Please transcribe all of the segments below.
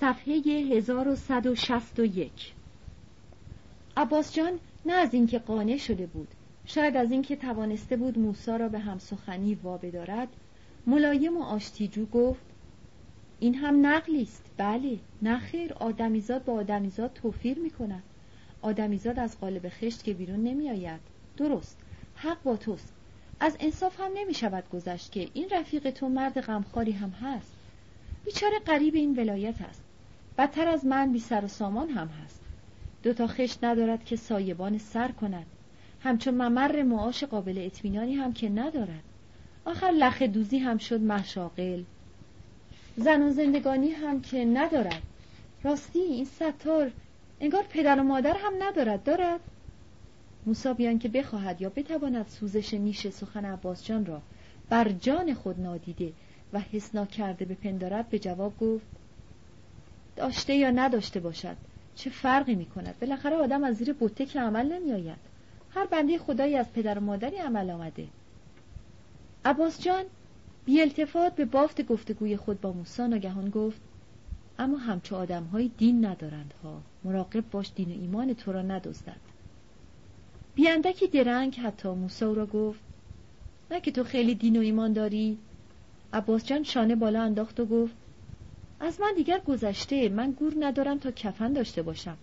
صفحه 1161 عباس جان نه از اینکه قانع شده بود شاید از اینکه توانسته بود موسا را به همسخنی وابه دارد ملایم و آشتیجو گفت این هم نقلی است. بله نخیر آدمیزاد با آدمیزاد توفیر می کند آدمیزاد از قالب خشت که بیرون نمی آید درست حق با توست. از انصاف هم نمی شود گذشت که این رفیق تو مرد غمخواری هم هست. بیچاره قریب این ولایت است. بدتر از من بی سر و سامان هم هست. دوتا خشت ندارد که سایبان سر کند. همچون ممر معاش قابل اطمینانی هم که ندارد. آخر لخ دوزی هم شد مشاقل زن و زندگانی هم که ندارد. راستی این ستار انگار پدر و مادر هم ندارد. دارد؟ موسا بیان که بخواهد یا بتواند سوزش نیش سخن عباس جان را بر جان خود نادیده و حسنا کرده بپندارد به جواب گفت داشته یا نداشته باشد. چه فرقی می کند بالاخره آدم از زیر بوته که عمل نمی آید هر بنده خدایی از پدر و مادری عمل آمده. عباس جان بی التفات به بافت گفتگوی خود با موسی ناگهان گفت اما همچو آدم های دین ندارند ها مراقب باش دین و ایمان تو را ندزدد. بیاندکی درنگ حتی موسی را گفت نه که تو خیلی دین و ایمان داری. عباس جان شانه بالا انداخت و گفت از من دیگر گذشته من گور ندارم تا کفن داشته باشم.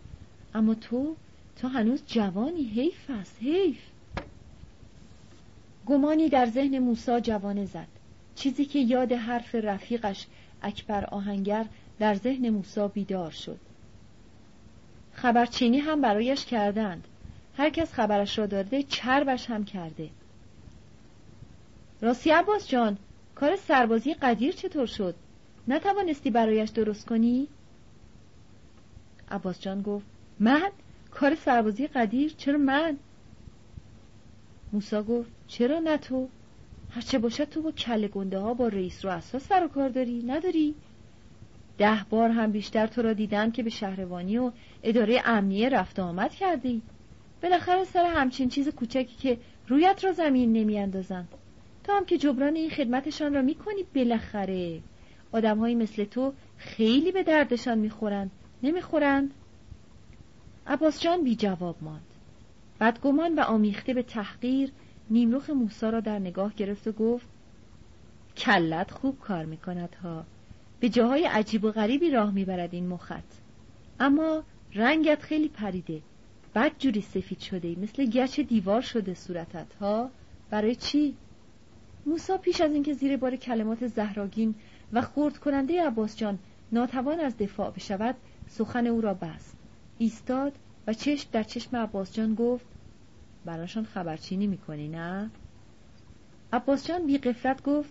اما تو تو هنوز جوانی حیف است حیف. گمانی در ذهن موسا جوانه زد. چیزی که یاد حرف رفیقش اکبر آهنگر در ذهن موسا بیدار شد. خبرچینی هم برایش کردند. هر کس خبرش را داده چربش هم کرده. راستی عباس جان کار سربازی قدیر چطور شد؟ نتوانستی برایش درست کنی؟ عباس جان گفت من؟ کار سربازی قدیر؟ چرا من؟ موسا گفت چرا نه تو؟ هرچه باشد تو با کل گنده ها با رئیس رو اساس سر و کار داری نداری؟ ده بار هم بیشتر تو را دیدن که به شهروانی و اداره امنیه رفت آمد کردی. بالاخره سر همچین چیز کوچکی که رویت را زمین نمیاندازند تو هم که جبران این خدمتشان را می‌کنی بالاخره. آدمهایی مثل تو خیلی به دردشان می‌خورند نمی‌خورند عباس جان بی جواب ماند. بدگمان و آمیخته به تحقیر نیمروخ موسا را در نگاه گرفت و گفت کلت خوب کار می‌کند ها. به جاهای عجیب و غریبی راه می‌برد این مخت. اما رنگت خیلی پریده. بد جوری سفید شده مثل گچ دیوار شده صورتت ها. برای چی؟ موسا پیش از اینکه زیر بار کلمات زهراگین و خورد کننده عباس جان ناتوان از دفاع بشود سخن او را بست. ایستاد و چشم در چشم عباس جان گفت براشان خبرچینی می‌کنی نه؟ عباس جان بی قفلت گفت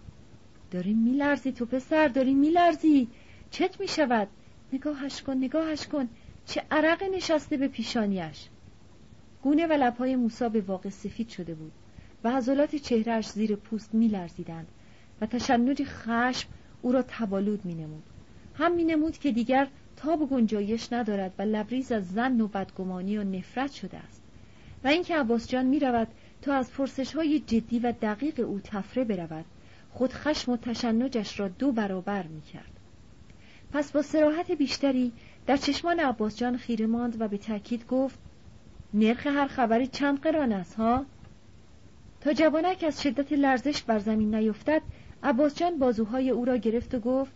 داری میلرزی تو پسر داری میلرزی. چت می‌شود؟ نگاهش کن نگاهش کن. چه عرق نشسته به پیشانیش. گونه و لبهای موسا به واقع سفید شده بود و عضلات چهرهش زیر پوست میلرزیدند و تشنج خشم او را تبالود مینمود. هم مینمود که دیگر تاب گنجایش ندارد و لبریز از زن و بدگمانی و نفرت شده است. و اینکه عباس جان می رود تا از پرسش های جدی و دقیق او تفره برود خود خشم و تشنجش را دو برابر می کرد. پس با سراحت بیشتری در چشمان عباس جان خیره ماند و به تاکید گفت نرخ هر خبری چند قران است ها؟ تا جوانک از شدت لرزش بر زمین نیفتد عباس جان بازوهای او را گرفت و گفت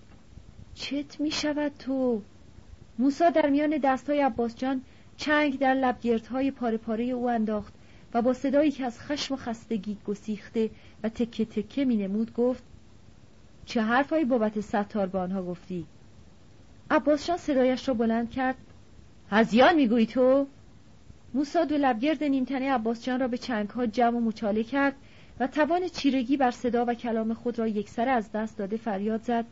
چت می شود تو؟ موسا در میان دستهای عباس جان چنگ در لبگردهای پاره پاره او انداخت و با صدایی که از خشم و خستگی گسیخته و تکه تکه می نمود گفت چه حرفهایی بابت ستار به آنها گفتی؟ عباس جان صدایش را بلند کرد هزیان می‌گویی تو؟ موسا دو لبگرد نیمتنه عباس جان را به چنگ ها جمع و مچاله کرد و توان چیرگی بر صدا و کلام خود را یکسر از دست داده فریاد زد.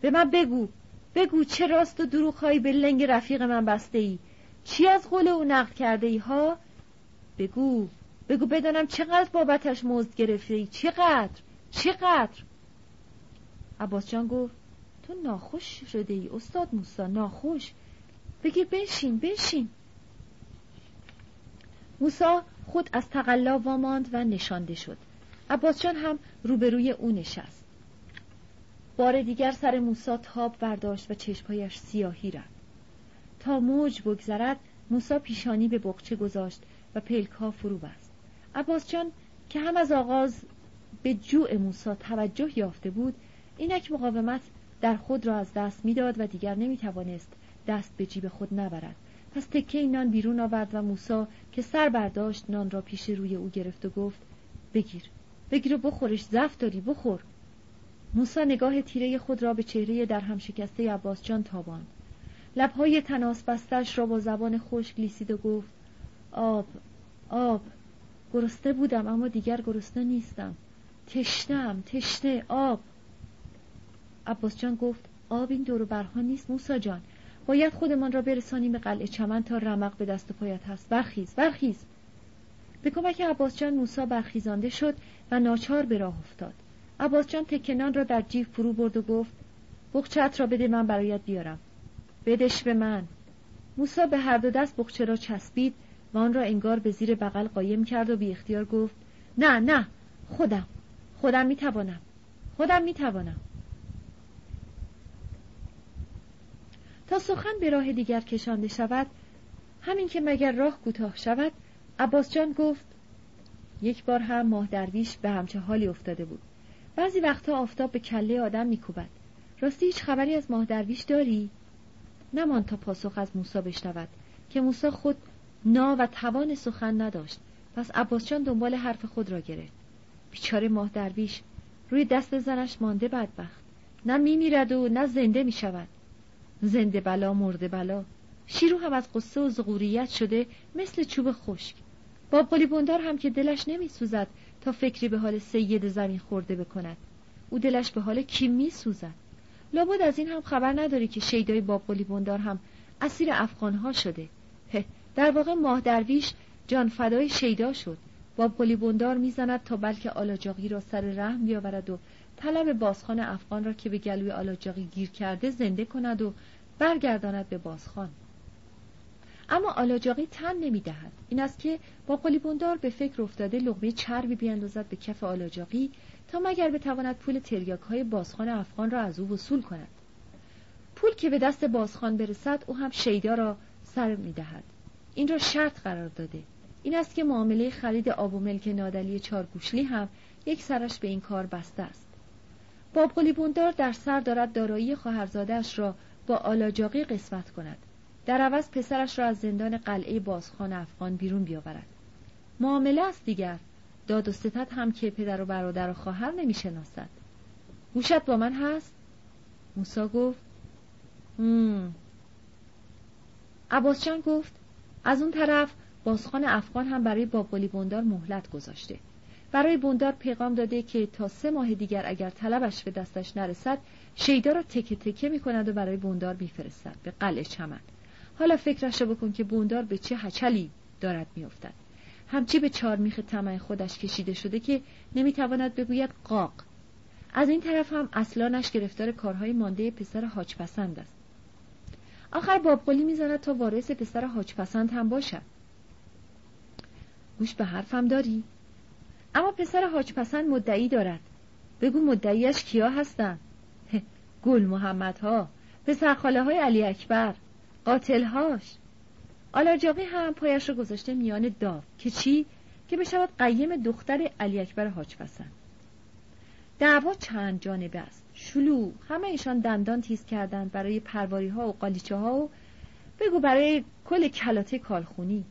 به من بگو بگو چه راست و دروغهایی به لنگ رفیق من بسته ای چی از قول او نقل کرده ای ها؟ بگو بگو بدانم چقدر بابتش مزد گرفته ای چقدر چقدر؟ عباس جان گفت تو ناخوش شده ای استاد موسا ناخوش. بگیر بنشین بنشین. موسا خود از تقلا واماند و نشانده شد. عباس جان هم روبروی او نشست. بار دیگر سر موسا تاب برداشت و چشمهایش سیاهی رفت. تا موج بگذرد موسا پیشانی به بقچه گذاشت و پلک ها فرو بست. عباس جان که هم از آغاز به جوع موسا توجه یافته بود اینک مقاومت در خود را از دست می‌داد و دیگر نمی‌توانست دست به جیب خود نبرد. پس تکه نان بیرون آورد و موسا که سر برداشت نان را پیش روی او گرفت و گفت بگیر بگیر و بخورش زفت داری بخور. موسا نگاه تیره خود را به چهره در هم شکسته عباس جان تاباند. لبهای تناس بستش را با زبان خشک لیسید و گفت آب آب گرسنه بودم اما دیگر گرسنه نیستم. تشنم تشنه آب. عباس جان گفت آب این دور برها نیست موسا جان. باید خودمان را برسانیم به قلعه چمن تا رمق به دست و پایت هست. برخیز برخیز. به کمک عباس جان موسا برخیزانده شد و ناچار به راه افتاد. عباس جان تکنان را در جیب فرو برد و گفت بخچت را بده من برایت بیارم. بدش به من. موسا به هر دو دست بخچه را چسبید و آن را انگار به زیر بغل قایم کرد و بی اختیار گفت نه نه خودم. خودم می‌توانم. خودم می‌توانم. تا سخن به راه دیگر کشانده شود همین که مگر راه کوتاه شود عباس جان گفت یک بار هم ماه درویش به همچه حالی افتاده بود. بعضی وقتها آفتاب به کله آدم میکوبد. راستی هیچ خبری از ماه درویش داری؟ نمان تا پاسخ از موسا بشنود که موسا خود نا و توان سخن نداشت. پس عباس جان دنبال حرف خود را گرفت. بیچاره ماه درویش روی دست زنش مانده بدبخت. نه میمیرد و نه زنده می‌شود. زنده بلا مرده بلا. شیرو هم از قصه و زغوریت شده مثل چوب خشک. باب قلی هم که دلش نمی سوزد تا فکری به حال سید زمین خورده بکند. او دلش به حال کی می سوزد لابد از این هم خبر نداری که شیدای باب قلی هم اسیر افغانها شده. در واقع ماه درویش جان فدای شیدا شد. باب قلی بندار می‌زند تا بلکه آلاجاقی را سر رحم بیاورد و طلب بازخان افغان را که به گلوی آلاجاقی گیر کرده زنده کند و برگرداند به بازخان اما آلاجاقی تن نمی‌دهد. این است که با قلیبوندار به فکر افتاده لغمه چربی بیاندازد به کف آلاجاقی تا مگر بتواند پول تریاک های بازخان افغان را از او وصول کند. پول که به دست بازخان برسد او هم شیدا را سر می‌دهد. این را شرط قرار داده. این است که معامله خرید آب و ملک نادلی چارگوشلی هم یک سرش به این کار بسته است. باب قلیبوندار در سر دارد دارایی خواهرزادهاش را با آلاجاقی قسمت کند. در عوض پسرش را از زندان قلعه بازخان افغان بیرون بیاورد. معامله است دیگر. داد و ستت هم که پدر و برادر و خواهر نمی‌شناسد. گوشت با من هست؟ موسا گفت هم. عباس گفت از اون طرف بازخان افغان هم برای بابقلی بندار مهلت گذاشته. برای بندار پیغام داده که تا سه ماه دیگر اگر طلبش به دستش نرسد شیدا را تکه تکه می کند و برای بندار میفرستد به قلعه چمن. حالا فکرش رو بکن که بوندار به چه هچلی دارد میافتد همچی به چارمیخ طمع خودش کشیده شده که نمی‌تواند بگوید قاق. از این طرف هم اصلانش گرفتار کارهای مانده پسر حاج پسند است. آخر بابقلی می‌زند تا وارث پسر حاج پسند هم باشد. گوش به حرفم داری؟ اما پسر حاج پسند مدعی دارد. بگو مدعیش کیا هستند گل محمد ها پسر خاله های علی اکبر قاتلهاش. آلاجاقی هم پایش رو گذاشته میان داو که چی؟ که بشود قیم دختر علی اکبر حاج پسند دعوا چند جانبه است. شلو همه ایشان دندان تیز کردند برای پرواری ها و قالیچه ها و بگو برای کل کلاته کالخونی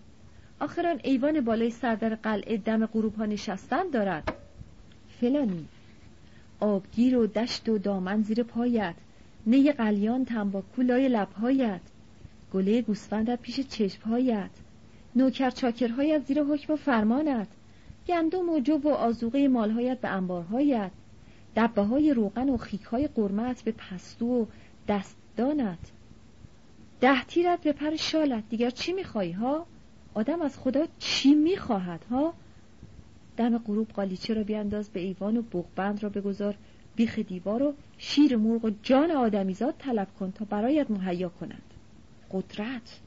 آخران ایوان بالای سردر قلعه دم غروب ها نشستن دارد فلانی. آبگیر و دشت و دامن زیر پایت. نی قلیان تنباکو لای لبهایت. گله گوسفندت پیش چشمهایت. نوکر چاکرهایت زیر حکم و فرمانت. گندم و جو و آزوقه مالهایت به انبارهایت. دبه های روغن و خیک های قرمت به پستو و دستدانت. ده تیرت به پر شالت. دیگر چی میخوایی ها؟ آدم از خدا چی می‌خواهد ها؟ دم غروب قالیچه را بیانداز به ایوان و بغبند را بگذار بیخ دیوار و شیر مرغ و جان آدمیزاد طلب کن تا برایت مهیا کند. قدرت.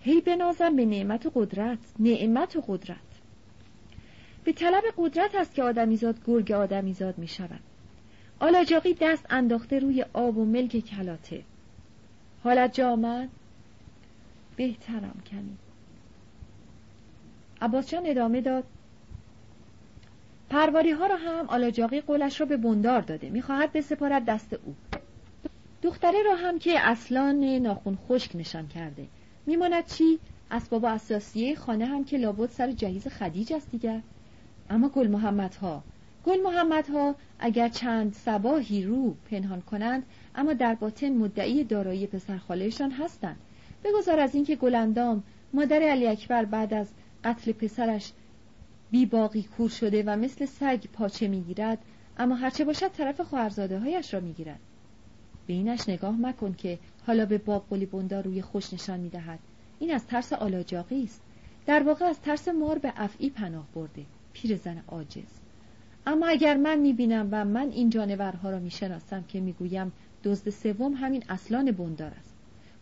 هی بنازم به نعمت و قدرت نعمت و قدرت. به طلب قدرت است که آدمیزاد گرگ آدمیزاد می شود آلاجاقی دست انداخته روی آب و ملک کلاته. حالت جا آمد بهترم کمی عباس ادامه داد. پرواری ها را هم آلاجاقی قولش را به بندار داده. می‌خواهد بسپارد دست او. دختره را هم که اصلان ناخون خشک نشان کرده. میماند چی؟ اسباب اساسیه خانه هم که لابد سر جهیز خدیج است دیگر اما گل محمد ها گل محمد ها اگر چند سباهی رو پنهان کنند اما در باطن مدعی دارایی پسرخالهشان هستند. بگذار از اینکه گلندام مادر علی اکبر بعد از قتل پسرش بی باقی کور شده و مثل سگ پاچه می‌گیرد اما هرچه باشد طرف خواهرزاده هایش را می‌گیرد. به اینش نگاه مکن که حالا به باب قلی روی خوش نشان می‌دهد. این از ترس آلاجاقی است. در واقع از ترس مار به افعی پناه برده. زن عاجز. اما اگر من می‌بینم و من این جانورها را می‌شناسم که می‌گویم دزد سوم همین اصلان بندار است.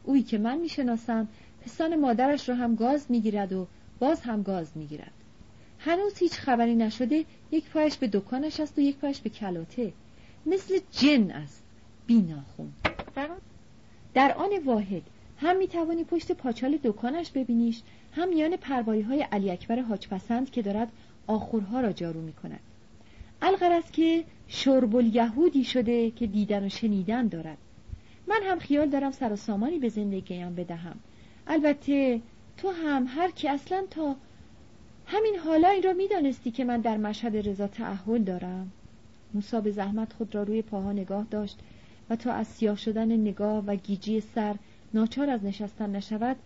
اویی که من می‌شناسم پستان مادرش را هم گاز می‌گیرد و باز هم گاز می‌گیرد. هنوز هیچ خبری نشده یک پایش به دکانش است و یک پایش به کلاته. مثل جن است. بی ناخون در آن واحد هم می توانی پشت پاچال دکانش ببینیش هم میان پرواری های علی اکبر حاج پسند که دارد آخورها را جارو می کند الغرض که شرب یهودی شده که دیدن و شنیدن دارد. من هم خیال دارم سر و سامانی به زندگیم بدهم. البته تو هم هر کی اصلا تا همین حالا این را می‌دانستی که من در مشهد رضا تعهل دارم. موسا به زحمت خود را روی پاها نگاه داشت و تا از سیاه شدن نگاه و گیجی سر ناچار از نشستن نشود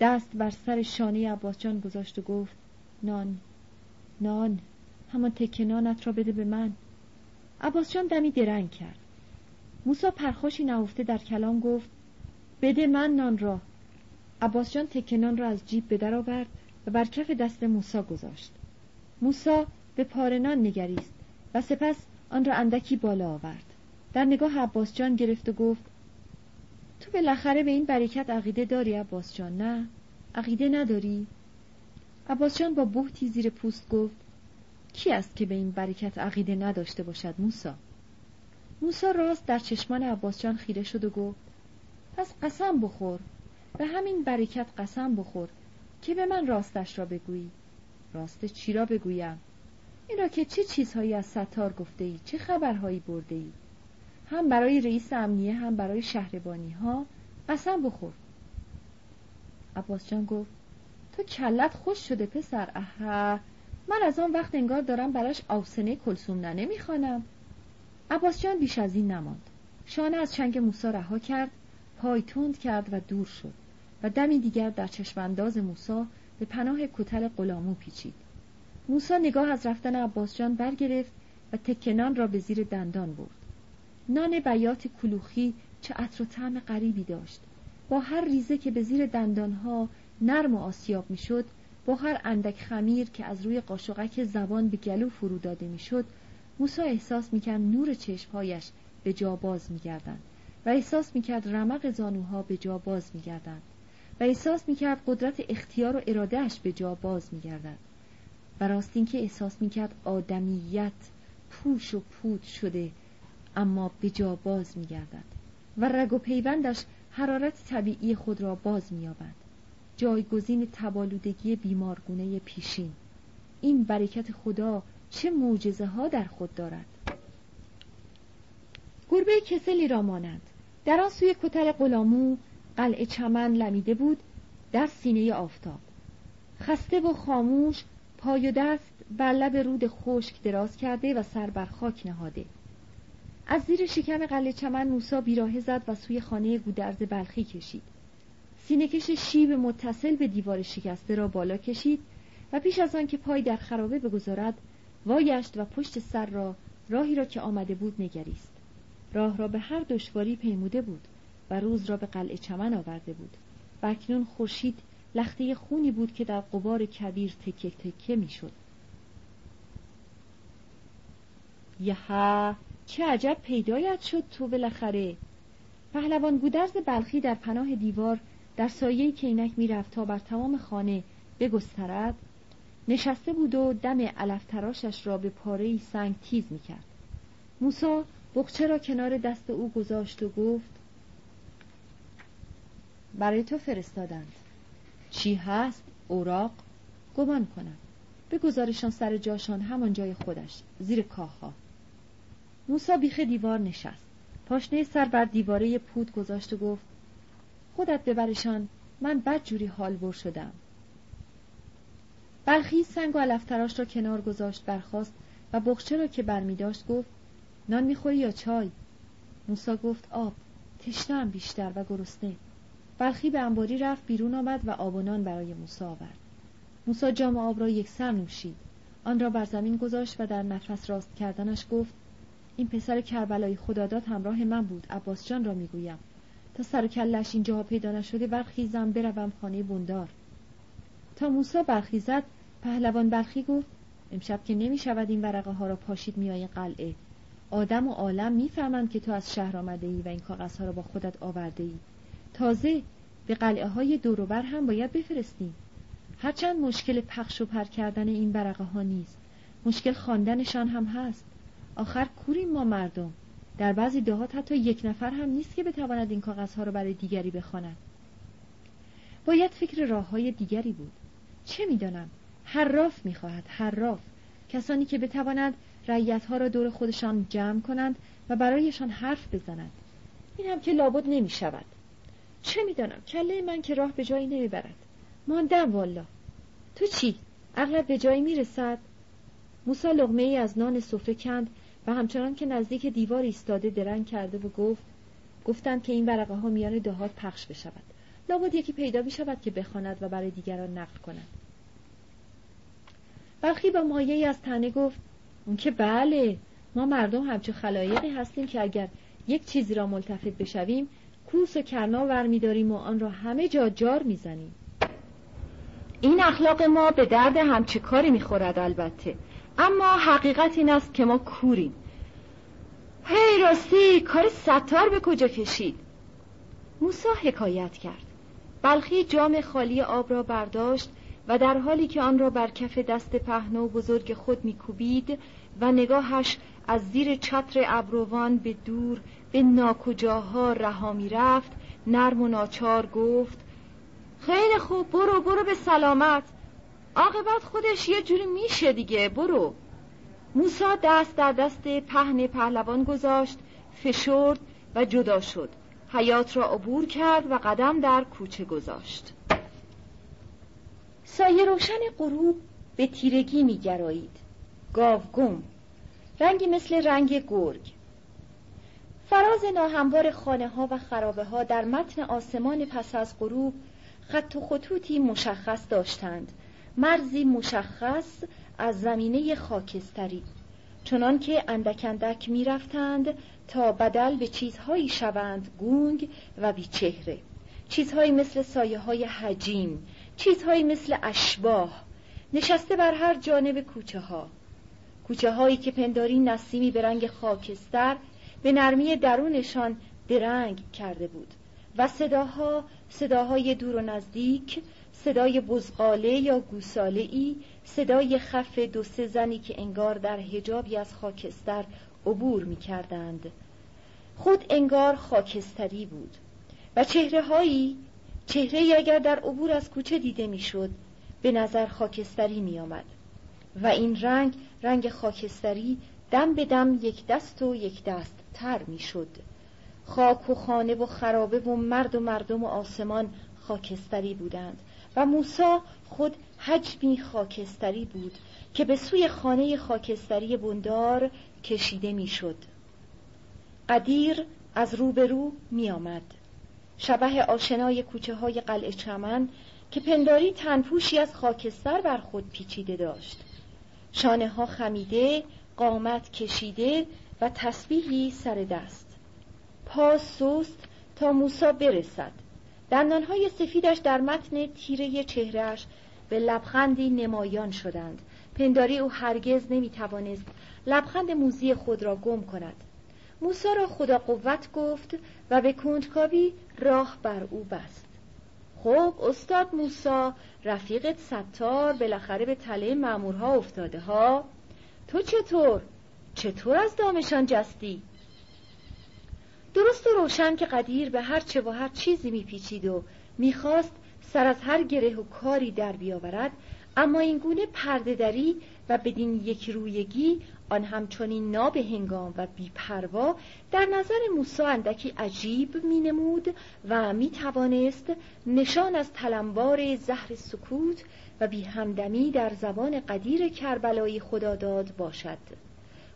دست بر سر شانه عباس جان گذاشت و گفت نان نان همان تکه نانت را بده به من. عباس جان دمی درنگ کرد. موسا پرخاشی نهفته در کلام گفت بده من نان را. عباس جان تکه نان را از جیب به در آورد و بر کف دست موسا گذاشت. موسا به پارنان نگریست و سپس آن را اندکی بالا آورد. در نگاه عباس جان گرفت و گفت تو بالاخره به این برکت عقیده داری عباس جان نه؟ عقیده نداری؟ عباس جان با بهتی زیر پوست گفت کی است که به این برکت عقیده نداشته باشد موسا موسا راست در چشمان عباس جان خیره شد و گفت پس قسم بخور. به همین برکت قسم بخور که به من راستش را بگویی. راست چی را بگویم؟ این را که چه چیزهایی از ستار گفته ای چه خبرهایی برده ای هم برای رئیس امنیه هم برای شهربانی ها قسم بخور. عباس جان گفت تو کلت خوش شده پسر. اها من از آن وقت انگار دارم براش آوسنه کلسوم ننه می‌خوانم عباس جان بیش از این نماند. شانه از چنگ موسا رها کرد پای تند کرد و دور شد. و دمی دیگر در چشمانداز موسا به پناه کتل غلامو پیچید. موسا نگاه از رفتن عباس جان برگرفت و تکنان را به زیر دندان برد. نان بیات کلوخی چه عطر و طعم غریبی داشت. با هر ریزه که به زیر دندانها نرم و آسیاب می‌شد با هر اندک خمیر که از روی قاشقک زبان به گلو فرو داده می‌شد موسا احساس می‌کرد نور چشمهایش به جا باز میگردند و احساس می‌کرد رمق زانوها به جا باز میگردند. و احساس می‌کرد قدرت اختیار و ارادهش به جا باز میگردد. و راست اینکه احساس می‌کرد آدمیت پوش و پود شده اما به جا باز میگردد و رگ و پیوندش حرارت طبیعی خود را باز مییابد. جایگزین تبالودگی بیمارگونه پیشین. این برکت خدا چه معجزه ها در خود دارد. گربه کسلی را مانند. در آن سوی کتل غلامو قلعه چمن لمیده بود در سینه آفتاب. خسته و خاموش پای و دست بر لب رود خشک دراز کرده و سر بر خاک نهاده. از زیر شکم قلعه چمن موسا بیراه زد و سوی خانه گودرز بلخی کشید. سینهکش شیب متصل به دیوار شکسته را بالا کشید و پیش از آن که پای در خرابه بگذارد وایشت و پشت سر را راهی را که آمده بود نگریست. راه را به هر دشواری پیموده بود. و روز را به قلعه چمن آورده بود. و اکنون خورشید لخته خونی بود که در قبار کبیر تکه تکه می‌شد. یها چه عجب پیدایت شد تو بالاخره. پهلوان گودرز بلخی در پناه دیوار در سایه کینک می‌رفت تا بر تمام خانه بگسترد. نشسته بود و دم علف تراشش را به پاره سنگ تیز می‌کرد. موسا بخچه را کنار دست او گذاشت و گفت برای تو فرستادند. چی هست؟ اوراق؟ گمان کنم. بگذارشان سر جاشان همان جای خودش زیر کاخها. موسا بیخ دیوار نشست. پاشنه سر بر دیواره پود گذاشت و گفت خودت ببرشان من بد جوری حال بر شدم. بلخی سنگ و علفتراش را کنار گذاشت برخاست و بخچه را که برمی داشت گفت نان می‌خوری یا چای؟ موسا گفت آب تشنم بیشتر و گرسنه. بلخی به انباری رفت بیرون آمد و آب و نان برای موسا آورد. موسا جام آب را یک سر نوشید. آن را بر زمین گذاشت و در نفس راست کردنش گفت این پسر کربلای خداداد همراه من بود عباس جان را می‌گویم. تا سر کلش اینجا پیدا نشده برخیزم بروم خانه بندار. تا موسا برخیزد پهلوان برخی گفت امشب که نمی شود این ورقه ها را پاشید میای قلعه. آدم و عالم می‌فهمند که تو از شهر آمده ای و این کاغذ ها را با خودت آورده ای تازه به قلعه های دوروبر هم باید بفرستیم. هرچند مشکل پخش و پر کردن این ورقه ها نیست مشکل خواندنشان هم هست. آخر کوریم ما مردم. در بعضی دهات حتی یک نفر هم نیست که بتواند این کاغذها را برای دیگری بخواند. باید فکر راه های دیگری بود. چه می‌دانم؟ حراف می‌خواهد حراف. کسانی که بتوانند ها را دور خودشان جمع کنند و برایشان حرف بزنند. این هم که لابد نمی شود چه می‌دانم؟ کله من که راه به جایی نمی‌برد. ماندم والا تو چی؟ اغلب به جایی می‌رسد؟ موسا لغمه ای از نان سفره کند و همچنان که نزدیک دیوار ایستاده درنگ کرده و گفت گفتند که این ورقه ها میان دهات پخش بشود. لابد یکی پیدا بشود که بخواند و برای دیگران نقل کند. برخی با مایه از تنه گفت اون که بله ما مردم همچه خلایقی هستیم که اگر یک چیزی را ملتفت بشویم کوس و کرنا ورمیداریم و آن را همه جا جار می‌زنیم. این اخلاق ما به درد همچه کاری می‌خورد البته. اما حقیقت این است که ما کوریم. هی راستی کار ستار به کجا کشید؟ موسا حکایت کرد. بلخی جام خالی آب را برداشت و در حالی که آن را بر کف دست پهنو بزرگ خود میکوبید و نگاهش از زیر چتر ابروان به دور به ناکجاها رها رفت نرم و ناچار گفت خیلی خوب برو برو به سلامت. عاقبت خودش یه جوری میشه دیگه برو. موسا دست در دست پهن پهلوان گذاشت فشرد و جدا شد. حیات را عبور کرد و قدم در کوچه گذاشت. سایه روشن غروب به تیرگی میگرایید. گاوگم. رنگی مثل رنگ گرگ. فراز ناهموار خانه ها و خرابه ها در متن آسمان پس از غروب خط و خطوطی مشخص داشتند. مرزی مشخص از زمینه خاکستری. چنان که اندک اندک می رفتند تا بدل به چیزهایی شوند گونگ و بیچهره. چیزهایی مثل سایه های حجیم چیزهایی مثل اشباه نشسته بر هر جانب کوچه ها کوچه هایی که پنداری نسیمی به رنگ خاکستر به نرمی درونشان درنگ کرده بود و صداها صداهای دور و نزدیک صدای بزغاله یا گوساله ای صدای خف دو سه زنی که انگار در حجابی از خاکستر عبور می کردند. خود انگار خاکستری بود و چهره هایی چهره اگر در عبور از کوچه دیده می‌شد به نظر خاکستری می آمد و این رنگ رنگ خاکستری دم به دم یک دست و یک دست تر می شد خاک و خانه و خرابه و مرد و مردم و آسمان خاکستری بودند و موسا خود حجمی خاکستری بود که به سوی خانه خاکستری بندار کشیده می‌شد. قدیر از روبرو می آمد. شبه آشنای کوچه های قلعه چمن که پنداری تنپوشی از خاکستر بر خود پیچیده داشت شانه ها خمیده قامت کشیده و تسبیحی سر دست. پا سوست تا موسا برسد. دندانهای سفیدش در متن تیره چهرهش به لبخندی نمایان شدند. پنداری او هرگز نمی‌توانست لبخند موزی خود را گم کند. موسا را خدا قوت گفت و به کنجکاوی راه بر او بست. خب استاد موسا رفیقت ستار بالاخره به تله مامورها افتاده ها. تو چطور؟ چطور از دامشان جستی؟ درست و روشن که قدیر به هر چه و هر چیزی میپیچید و می‌خواست سر از هر گره و کاری در بیاورد اما این گونه پردهدری و بدین یک رویگی آن همچنین ناب هنگام و بیپروا در نظر موسی اندکی عجیب مینمود و می توانست نشان از تلمبار زهر سکوت و بی همدمی در زبان قدیر کربلایی خداداد باشد.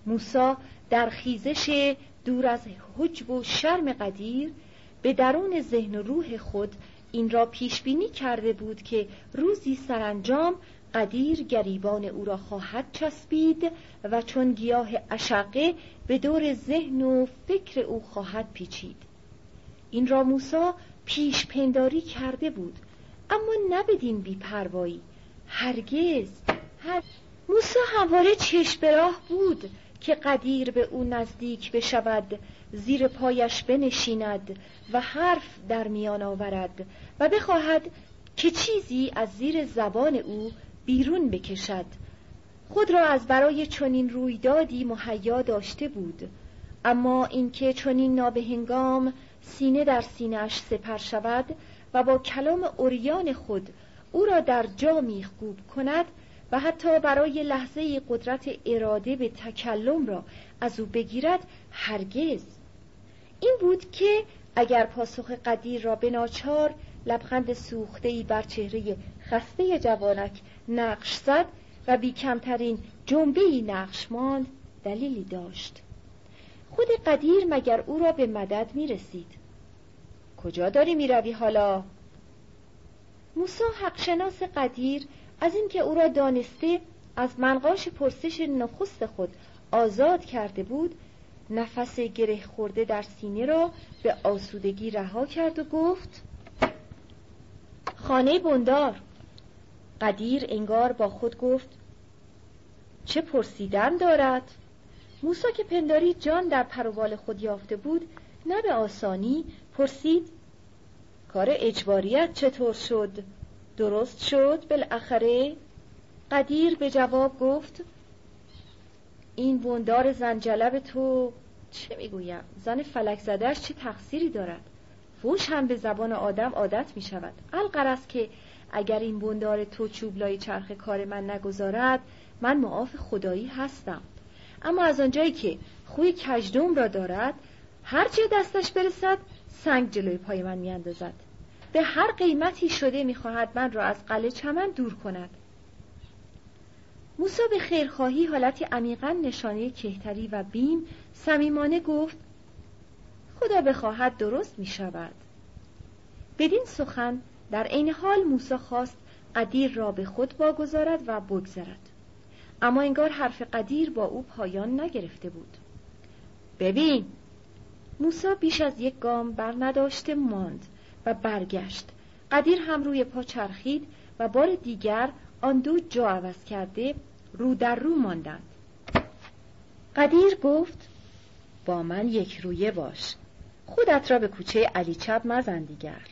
موسا در خیزش دور از حجب و شرم قدیر به درون ذهن و روح خود این را پیش بینی کرده بود که روزی سرانجام قدیر گریبان او را خواهد چسبید و چون گیاه اشقه به دور ذهن و فکر او خواهد پیچید. این را موسا پیش پنداری کرده بود اما نبدین بیپروایی. هرگز هر... موسا همواره چشم راه بود. که قدیر به او نزدیک بشود زیر پایش بنشیند و حرف در میان آورد و بخواهد که چیزی از زیر زبان او بیرون بکشد. خود را از برای چنین رویدادی مهیا داشته بود. اما اینکه چنین نابهنگام سینه در سینهاش سپر شود و با کلام اوریان خود او را در جا میخکوب کند و حتی برای لحظه قدرت اراده به تکلم را از او بگیرد هرگز. این بود که اگر پاسخ قدیر را به ناچار لبخند سوختهی بر چهره خسته جوانک نقش زد و بی کمترین جنبهی نقش ماند دلیلی داشت. خود قدیر مگر او را به مدد می رسید کجا داری می روی حالا؟ موسا حقشناس قدیر از اینکه او را دانسته از منقاش پرسش نخست خود آزاد کرده بود نفس گره خورده در سینه را به آسودگی رها کرد و گفت خانه بندار. قدیر انگار با خود گفت چه پرسیدن دارد؟ موسا که پنداری جان در پروبال خود یافته بود نه به آسانی پرسید کار اجباریت چطور شد؟ درست شد؟ بالاخره قدیر به جواب گفت این بندار زنجلب تو چه می‌گویم؟ زن فلک زدهش چه تقصیری دارد؟ فوش هم به زبان آدم عادت می شود القرص که اگر این بندار تو چوبلای چرخ کار من نگذارد من معاف خدایی هستم. اما از آنجایی که خوی کجدوم را دارد هر چه دستش برسد سنگ جلوی پای من میاندازد. به هر قیمتی شده می‌خواهد من را از قله چمن دور کند. موسا به خیرخواهی حالتی عمیقا نشانه کهتری و بیم صمیمانه گفت خدا بخواهد درست می شود بدین سخن در عین حال موسی خواست قدیر را به خود واگذارد و بگذرد. اما انگار حرف قدیر با او پایان نگرفته بود. ببین. موسا بیش از یک گام بر نداشته ماند. و برگشت. قدیر هم روی پا چرخید و بار دیگر آن دو جا عوض کرده رو در رو ماندند. قدیر گفت با من یک رویه باش. خودت را به کوچه علی چپ مزن دیگر.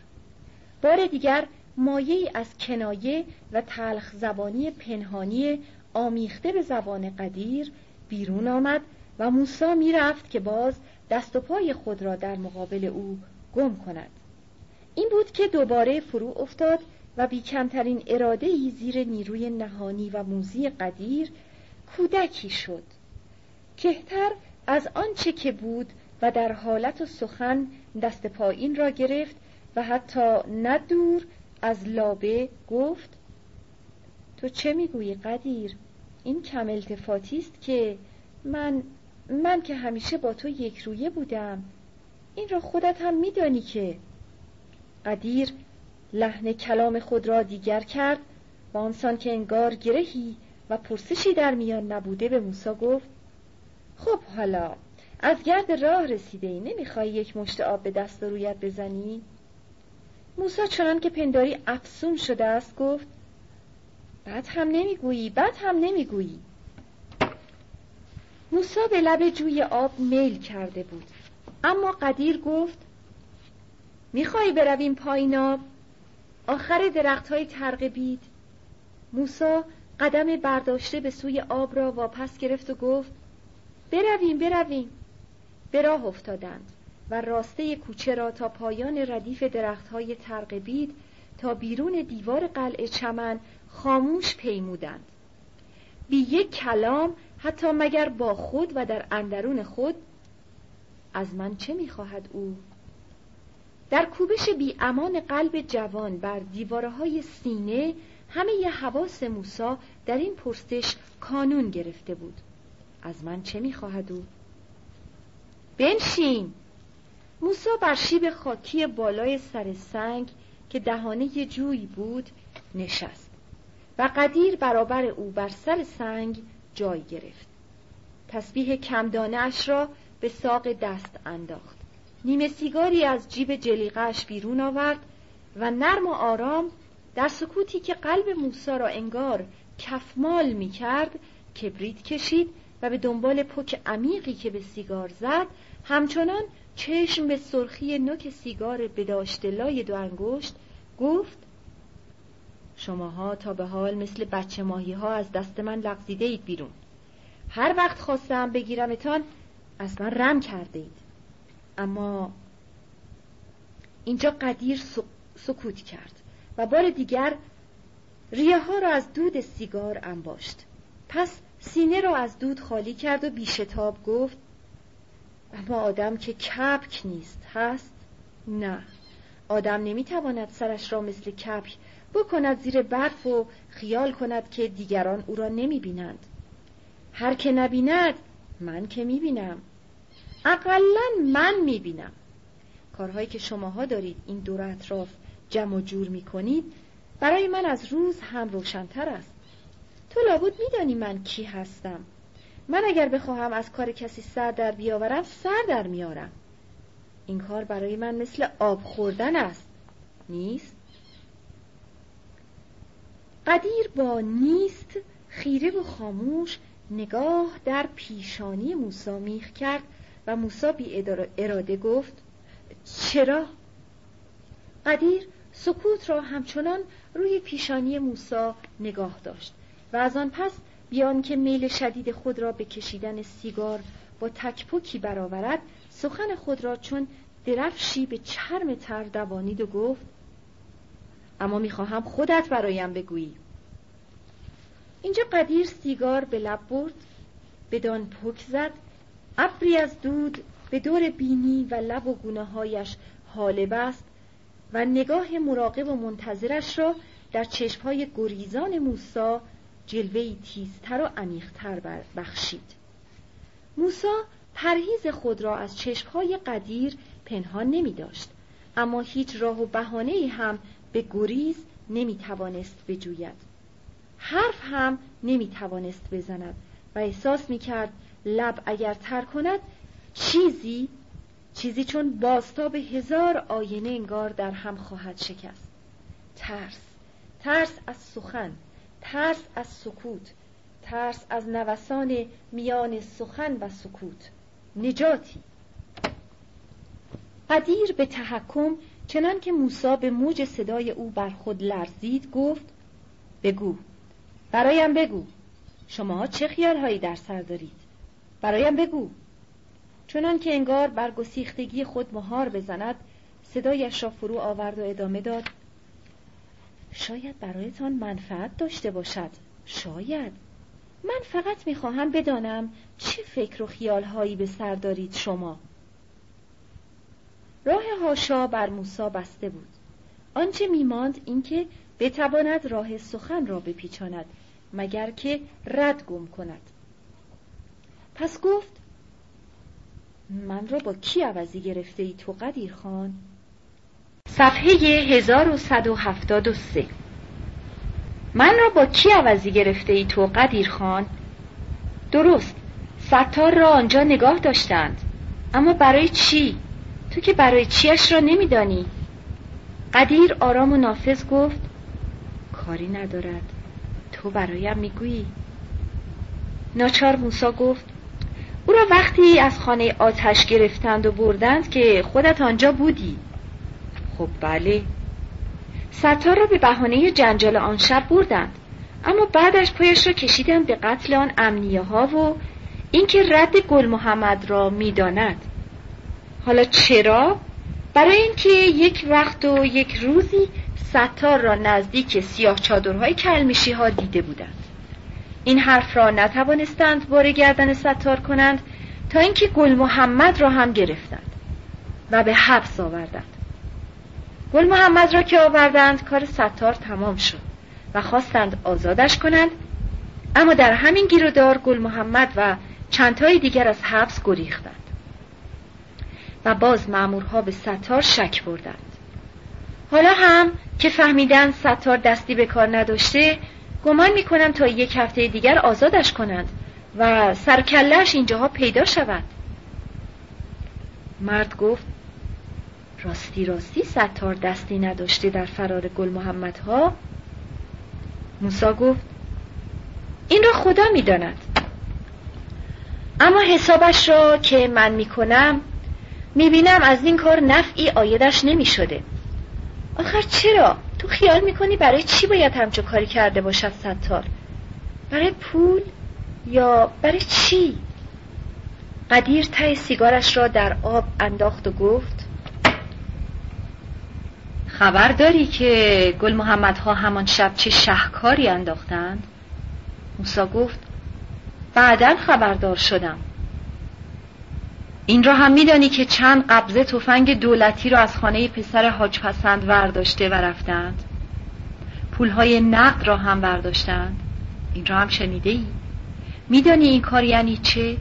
بار دیگر مایه از کنایه و تلخ زبانی پنهانی آمیخته به زبان قدیر بیرون آمد و موسا می‌رفت که باز دست و پای خود را در مقابل او گم کند. این بود که دوباره فرو افتاد و بی کمترین اراده ای زیر نیروی نهانی و موزی قدیر کودکی شد. کهتر از آنچه که بود و در حالت و سخن دست پایین را گرفت و حتی ندور از لابه گفت تو چه می‌گویی قدیر؟ این کم التفاتی است که من من که همیشه با تو یک رویه بودم. این را خودت هم میدانی که قدیر لحن کلام خود را دیگر کرد و آنسان که انگار گرهی و پرسشی در میان نبوده به موسا گفت خب حالا از گرد راه رسیده ای نمی‌خوای یک مشت آب به دست رویت بزنی؟ موسا چنان که پنداری افسون شده است گفت بد هم نمی‌گویی بد هم نمی‌گویی موسا به لب جوی آب میل کرده بود اما قدیر گفت میخوایی برویم پایین آب؟ آخر درخت های ترق بید موسا قدم برداشته به سوی آب را واپس گرفت و گفت برویم برویم. به راه افتادند و راسته کوچه را تا پایان ردیف درختهای ترقبید تا بیرون دیوار قلعه چمن خاموش پیمودند. بی یک کلام حتی مگر با خود و در اندرون خود از من چه می‌خواهد او؟ در کوبش بی امان قلب جوان بر دیواره های سینه همه ی حواس موسا در این پرسش کانون گرفته بود. از من چه می‌خواهد او؟ بنشین! موسا بر شیب خاکی بالای سر سنگ که دهانه جوی بود نشست و قدیر برابر او بر سر سنگ جای گرفت. تسبیح کمدانه اش را به ساق دست انداخت. نیمه سیگاری از جیب جلیقش بیرون آورد و نرم و آرام در سکوتی که قلب موسا را انگار کفمال می کرد کبریت کشید و به دنبال پک عمیقی که به سیگار زد همچنان چشم به سرخی نوک سیگار بداشته لای دو انگشت گفت شماها تا به حال مثل بچه ماهی ها از دست من لغزیده اید بیرون. هر وقت خواستم بگیرمتان از من رم کرده اید اما اینجا قدیر سکوت کرد و بار دیگر ریه ها را از دود سیگار انباشت. پس سینه را از دود خالی کرد و بیشتاب گفت اما آدم که کپک نیست هست؟ نه. آدم نمی‌تواند سرش را مثل کپک بکند زیر برف و خیال کند که دیگران او را نمی‌بینند. هر که نبیند من که می‌بینم. اقلا من می‌بینم. کارهایی که شماها دارید این دور اطراف جمع و جور می‌کنید برای من از روز هم روشنتر است. تو لابد میدانی من کی هستم. من اگر بخواهم از کار کسی سر در بیاورم سر در میارم این کار برای من مثل آب خوردن است. نیست؟ قدیر با نیست خیره و خاموش نگاه در پیشانی موسا میخ کرد. و موسا بی اراده گفت چرا؟ قدیر سکوت را همچنان روی پیشانی موسا نگاه داشت و از آن پس بیان که میل شدید خود را به کشیدن سیگار با تکپوکی برآورد سخن خود را چون درفشی به چرم تر دوانید و گفت اما می‌خواهم خودت برایم بگویی اینجا قدیر سیگار به لب برد بدان پک زد ابری از دود به دور بینی و لب و گونه هایش حاله بست و نگاه مراقب و منتظرش را در چشمهای گریزان موسا جلوهی تیزتر و عمیقتر بخشید. موسا پرهیز خود را از چشمهای قدیر پنهان نمی داشت اما هیچ راه و بهانه هم به گریز نمی توانست بجوید. حرف هم نمی توانست بزند و احساس می کرد لب اگر تر کند چیزی چیزی چون باستاب هزار آینه انگار در هم خواهد شکست. ترس ترس از سخن ترس از سکوت ترس از نوسان میان سخن و سکوت. نجاتی. قدیر به تحکم چنان که موسا به موج صدای او بر خود لرزید گفت بگو. برایم بگو شما چه خیالهایی در سر دارید؟ برایم بگو. چنان که انگار بر گسیختگی خود مهار بزند صدایش را فرو آورد و ادامه داد. شاید برایتان منفعت داشته باشد. شاید. من فقط می‌خواهم بدانم چه فکر و خیالهایی به سر دارید شما. راه هاشا بر موسا بسته بود. آنچه میماند اینکه بتواند راه سخن را بپیچاند مگر که رد گم کند. پس گفت من را با کی عوضی گرفته ای تو قدیر خان؟ صفحه 1173 من را با کی عوضی گرفته ای تو قدیر خان؟ درست ستار را آنجا نگاه داشتند اما برای چی؟ تو که برای چیش را نمیدانی قدیر آرام و نافذ گفت کاری ندارد تو برایم می‌گویی ناچار موسا گفت او را وقتی از خانه آتش گرفتند و بردند که خودت آنجا بودی. خب بله. ستار را به بهانه جنجال آن شب بردند. اما بعدش پایش را کشیدند به قتل آن امنیه ها و اینکه رد گل محمد را می‌داند. حالا چرا؟ برای اینکه یک وقت و یک روزی ستار را نزدیک سیاه چادرهای کلمیشی ها دیده بودند. این حرف را نتوانستند بار گردن ستار کنند تا اینکه گل محمد را هم گرفتند و به حبس آوردند. گل محمد را که آوردند کار ستار تمام شد و خواستند آزادش کنند. اما در همین گیرودار گل محمد و چندتای دیگر از حبس گریختند و باز مامورها به ستار شک بردند. حالا هم که فهمیدن ستار دستی به کار نداشته گمان می‌کنم تا یک هفته دیگر آزادش کنند و سرکلش اینجاها پیدا شود. مرد گفت راستی راستی ستار دستی نداشته در فرار گل محمد ها موسا گفت این را خدا می‌داند. اما حسابش را که من می‌کنم می‌بینم از این کار نفعی آیدش نمی‌شده. آخر چرا؟ تو خیال می‌کنی برای چی باید همچو کاری کرده باشد ستار؟ برای پول یا برای چی؟ قدیر ته سیگارش را در آب انداخت و گفت خبر داری که گل محمد ها همان شب چه شهکاری انداختند؟ موسا گفت بعدا خبردار شدم این را هم میدانی که چند قبضه تفنگ دولتی را از خانه پسر حاج پسند ورداشته و رفتند. پولهای نقد را هم برداشتند این را هم شنیده ای میدانی این کار یعنی چه؟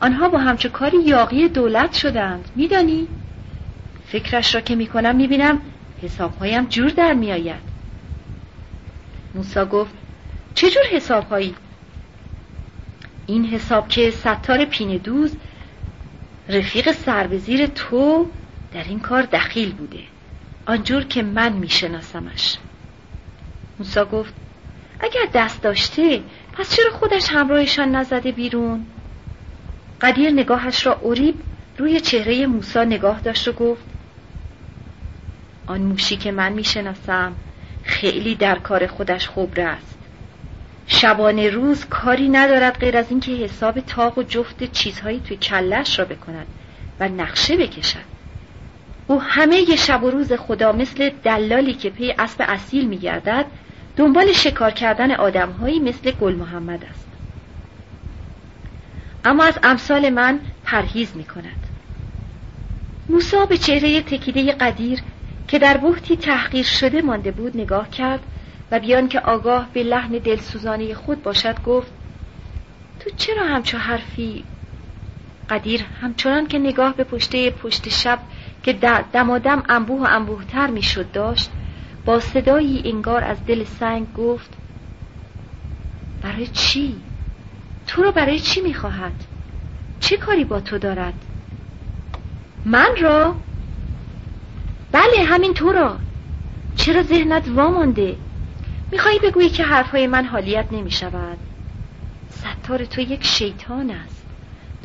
آنها با همچه کاری یاقی دولت شدند. میدانی؟ فکرش را که می‌کنم می‌بینم حسابهایم جور در میآید. موسا گفت چجور حسابهایی؟ این حساب که ستار پینه دوز رفیق سربزیر تو در این کار دخیل بوده. آنجور که من میشناسمش. موسا گفت اگر دست داشته پس چرا خودش همراهشان نزده بیرون؟ قدیر نگاهش را اوریب روی چهره موسا نگاه داشت و گفت آن موشی که من می‌شناسم خیلی در کار خودش خبره است. شبانه روز کاری ندارد غیر از اینکه حساب تاق و جفت چیزهایی توی کلش را بکند و نقشه بکشد. او همه ی شب و روز خدا مثل دلالی که پی اسب اصیل میگردد دنبال شکار کردن آدمهایی مثل گل محمد است. اما از امثال من پرهیز می کند موسا به چهره تکیده قدیر که در بحتی تحقیر شده مانده بود نگاه کرد و بیان که آگاه به لحن دلسوزانه خود باشد گفت تو چرا همچو حرفی قدیر همچنان که نگاه به پشته پشت شب که دمادم انبوه و انبوهتر می‌شد داشت با صدایی انگار از دل سنگ گفت برای چی؟ تو رو برای چی می‌خواهد؟ چه کاری با تو دارد؟ من را؟ بله همین تو را چرا ذهنت وامانده؟ میخوایی بگویی که حرفهای من حالیت نمی شود ستار تو یک شیطان است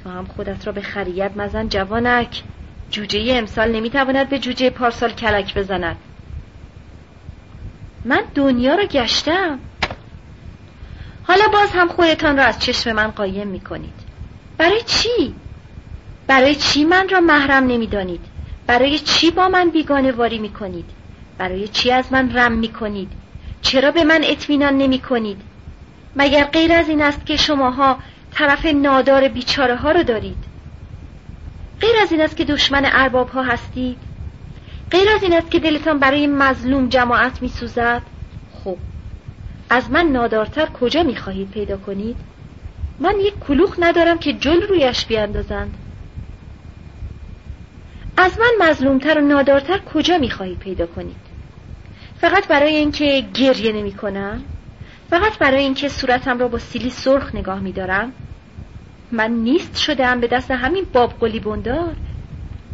تو هم خودت را به خریت مزن جوانک جوجه امسال نمی‌تواند به جوجه پارسال کلک بزند من دنیا را گشتم حالا باز هم خودتان را از چشم من قایم می‌کنید برای چی؟ برای چی من را محرم نمی‌دانید؟ برای چی با من بیگانه واری می‌کنید؟ برای چی از من رم می‌کنید؟ چرا به من اطمینان نمی کنید؟ مگر غیر از این است که شماها طرف نادار بیچاره ها رو دارید؟ غیر از این است که دشمن ارباب ها هستید؟ غیر از این است که دلتان برای مظلوم جماعت می سوزد؟ خب از من نادارتر کجا می خواهید پیدا کنید؟ من یک کلوخ ندارم که جل رویش بیاندازند از من مظلومتر و نادارتر کجا می خواهید پیدا کنید؟ فقط برای اینکه گریه نمی کنم فقط برای اینکه صورتم را با سیلی سرخ نگاه می دارم. من نیست شدم به دست همین باب قلی بندار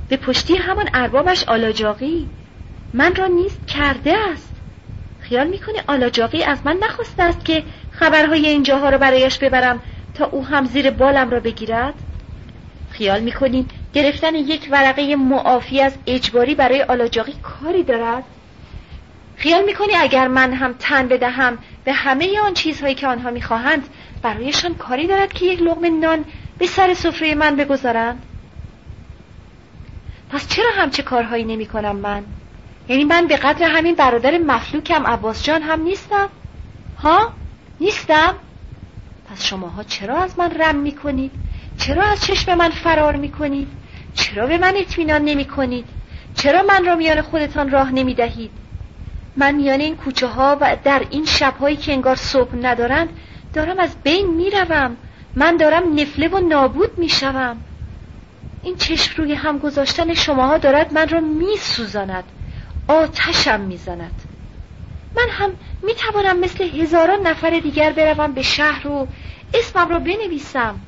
به پشتی همان اربابش آلاجاقی. من را نیست کرده است. خیال می‌کنی آلاجاقی از من نخواسته است که خبرهای اینجاها را برایش ببرم تا او هم زیر بالم را بگیرد؟ خیال می‌کنی گرفتن یک ورقه معافی از اجباری برای آلاجاقی کاری دارد؟ خیال می‌کنی اگر من هم تن بدهم به همه آن چیزهایی که آنها می‌خواهند برایشان کاری دارد که یک لغم نان به سر سفره من بگذارند پس چرا همچه کارهایی نمی کنم من؟ یعنی من به قدر همین برادر مفلوکم عباس جان هم نیستم؟ ها؟ نیستم؟ پس شماها چرا از من رم می کنید؟ چرا از چشم من فرار می کنید؟ چرا به من اطمینان نمی کنید؟ چرا من را میان خودتان راه نمی دهید؟ من میان این کوچه ها و در این شبهایی که انگار صبح ندارند دارم از بین می‌روم. من دارم نفله و نابود می‌شوم. این چشم روی هم گذاشتن شماها دارد من را میسوزاند. آتشم می‌زند. من هم می‌توانم مثل هزاران نفر دیگر بروم به شهر و اسمم را بنویسم.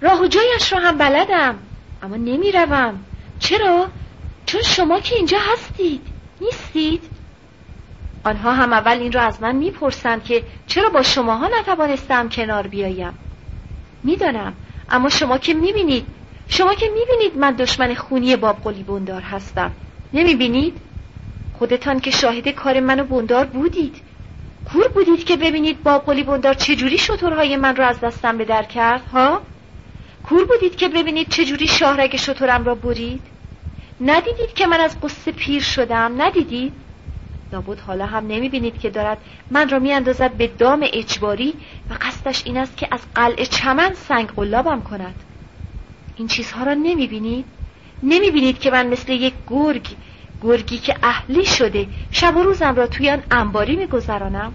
راه و جایش را هم بلدم اما نمی‌روم. چرا؟ چون شما که اینجا هستید. نیستید؟ آنها هم اول این را از من می‌پرسند که چرا با شماها نتوانستم کنار بیایم. می‌دانم اما شما که می‌بینید شما که می‌بینید من دشمن خونی باب قلی بندار هستم. نمی‌بینید؟ خودتان که شاهد کار من و بندار بودید. کور بودید که ببینید باب قلی بندار چجوری شطورهای من را از دستم به در کرد ها؟ کور بودید که ببینید چجوری شاهرگ شطورم را برید. ندیدید که من از قصه پیر شدم ندیدید؟ لابد حالا هم نمی‌بینید که دارد من را میاندازد به دام اجباری و قصدش این است که از قلع چمن سنگ قلابم کند. این چیزها را نمی‌بینید؟ نمی‌بینید که من مثل یک گرگ گرگی که اهلی شده شب و روزم را توی آن انباری میگذرانم؟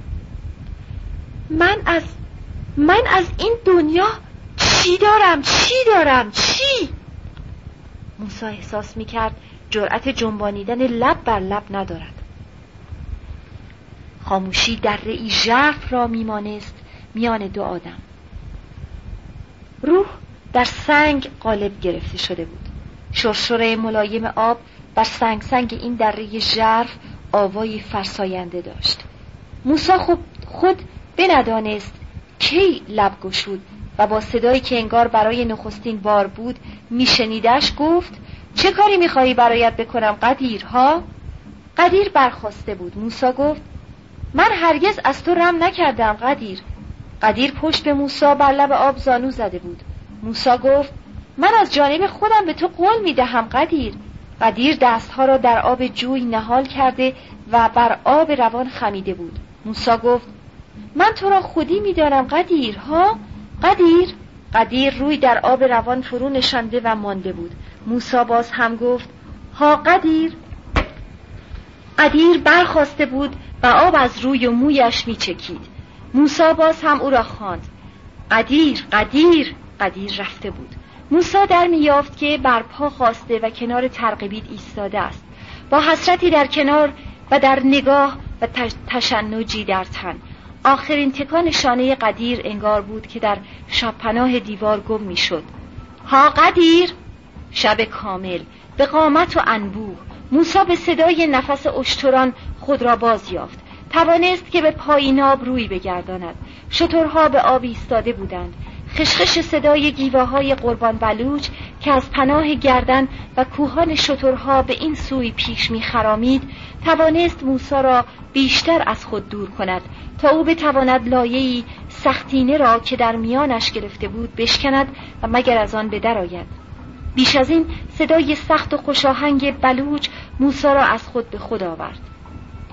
من از من از این دنیا چی دارم؟ چی دارم؟ چی؟ موسی احساس می‌کرد جرأت جنبانیدن لب بر لب ندارد. خاموشی در رئی ژرف را میمانست میان دو آدم. روح در سنگ قالب گرفته شده بود. شرشره ملایم آب بر سنگ سنگ این دره ژرف آوایی فرساینده داشت. موسا خود, خود بندانست کی لب گشود و با صدایی که انگار برای نخستین بار بود میشنیدش گفت چه کاری می‌خواهی برایت بکنم قدیر ها؟ قدیر برخواسته بود. موسا گفت من هرگز از تو رم نکردم قدیر. قدیر پشت به موسا بر لب آب زانو زده بود. موسا گفت من از جانب خودم به تو قول می‌دهم قدیر. قدیر دستها را در آب جوی نهال کرده و بر آب روان خمیده بود. موسا گفت من تو را خودی می‌دانم قدیر ها؟ قدیر. قدیر روی در آب روان فرو نشانده و مانده بود. موسا باز هم گفت ها قدیر. قدیر برخواسته بود و آب از روی و مویش میچکید. موسا باز هم او را خواند. قدیر قدیر قدیر رفته بود. موسا در میافت که بر پا خواسته و کنار ترقبید ایستاده است. با حسرتی در کنار و در نگاه و تشنجی در تن. آخرین تکان شانه قدیر انگار بود که در شب پناه دیوار گم می‌شد. ها قدیر! شب کامل. به قامت و انبوه. موسا به صدای نفس اشتران خود را باز یافت. توانست که به پایین آب روی بگرداند. شترها به آب ایستاده بودند. خشخش صدای گیواهای قربان بلوچ که از پناه گردن و کوهان شترها به این سوی پیش میخرامید توانست موسا را بیشتر از خود دور کند تا او بتواند لایه‌ای سختینه را که در میانش گرفته بود بشکند و مگر از آن به آید. بیش از این صدای سخت و خوشاهنگ بلوچ موسا را از خود به خود آورد.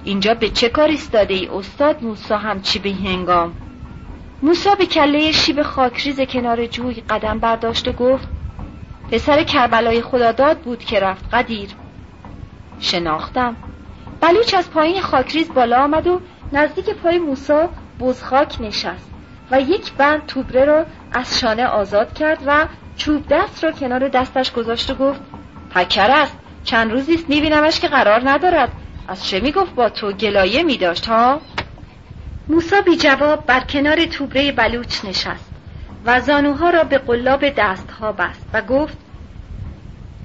اینجا به چه کار ایستاده ای استاد موسا همچی به هنگام؟ موسا به کله شیب خاکریز کنار جوی قدم برداشت و گفت پسر کربلای خداداد بود که رفت قدیر. شناختم. بلوچ از پایین خاکریز بالا آمد و نزدیک پای موسا بزخاک نشست. و یک بند توبره را از شانه آزاد کرد و چوب دست را کنار دستش گذاشت و گفت پکر است. چند روزی است میبینمش که قرار ندارد. از چه می‌گفت؟ با تو گلایه میداشت ها؟ موسا بی جواب بر کنار توبره بلوچ نشست و زانوها را به قلاب دستها بست و گفت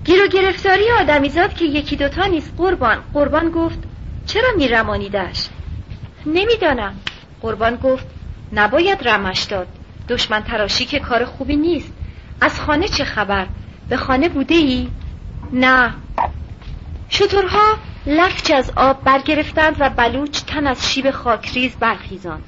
گیر و گرفتاری آدمیزاد که یکی دوتا نیست قربان. قربان گفت چرا میرمانیدش؟ نمی‌دانم. قربان گفت نباید رمش داد. دشمن تراشی که کار خوبی نیست. از خانه چه خبر؟ به خانه بوده ای؟ نه. شطورها لفچ از آب برگرفتند و بلوچ تن از شیب خاکریز برخیزاند.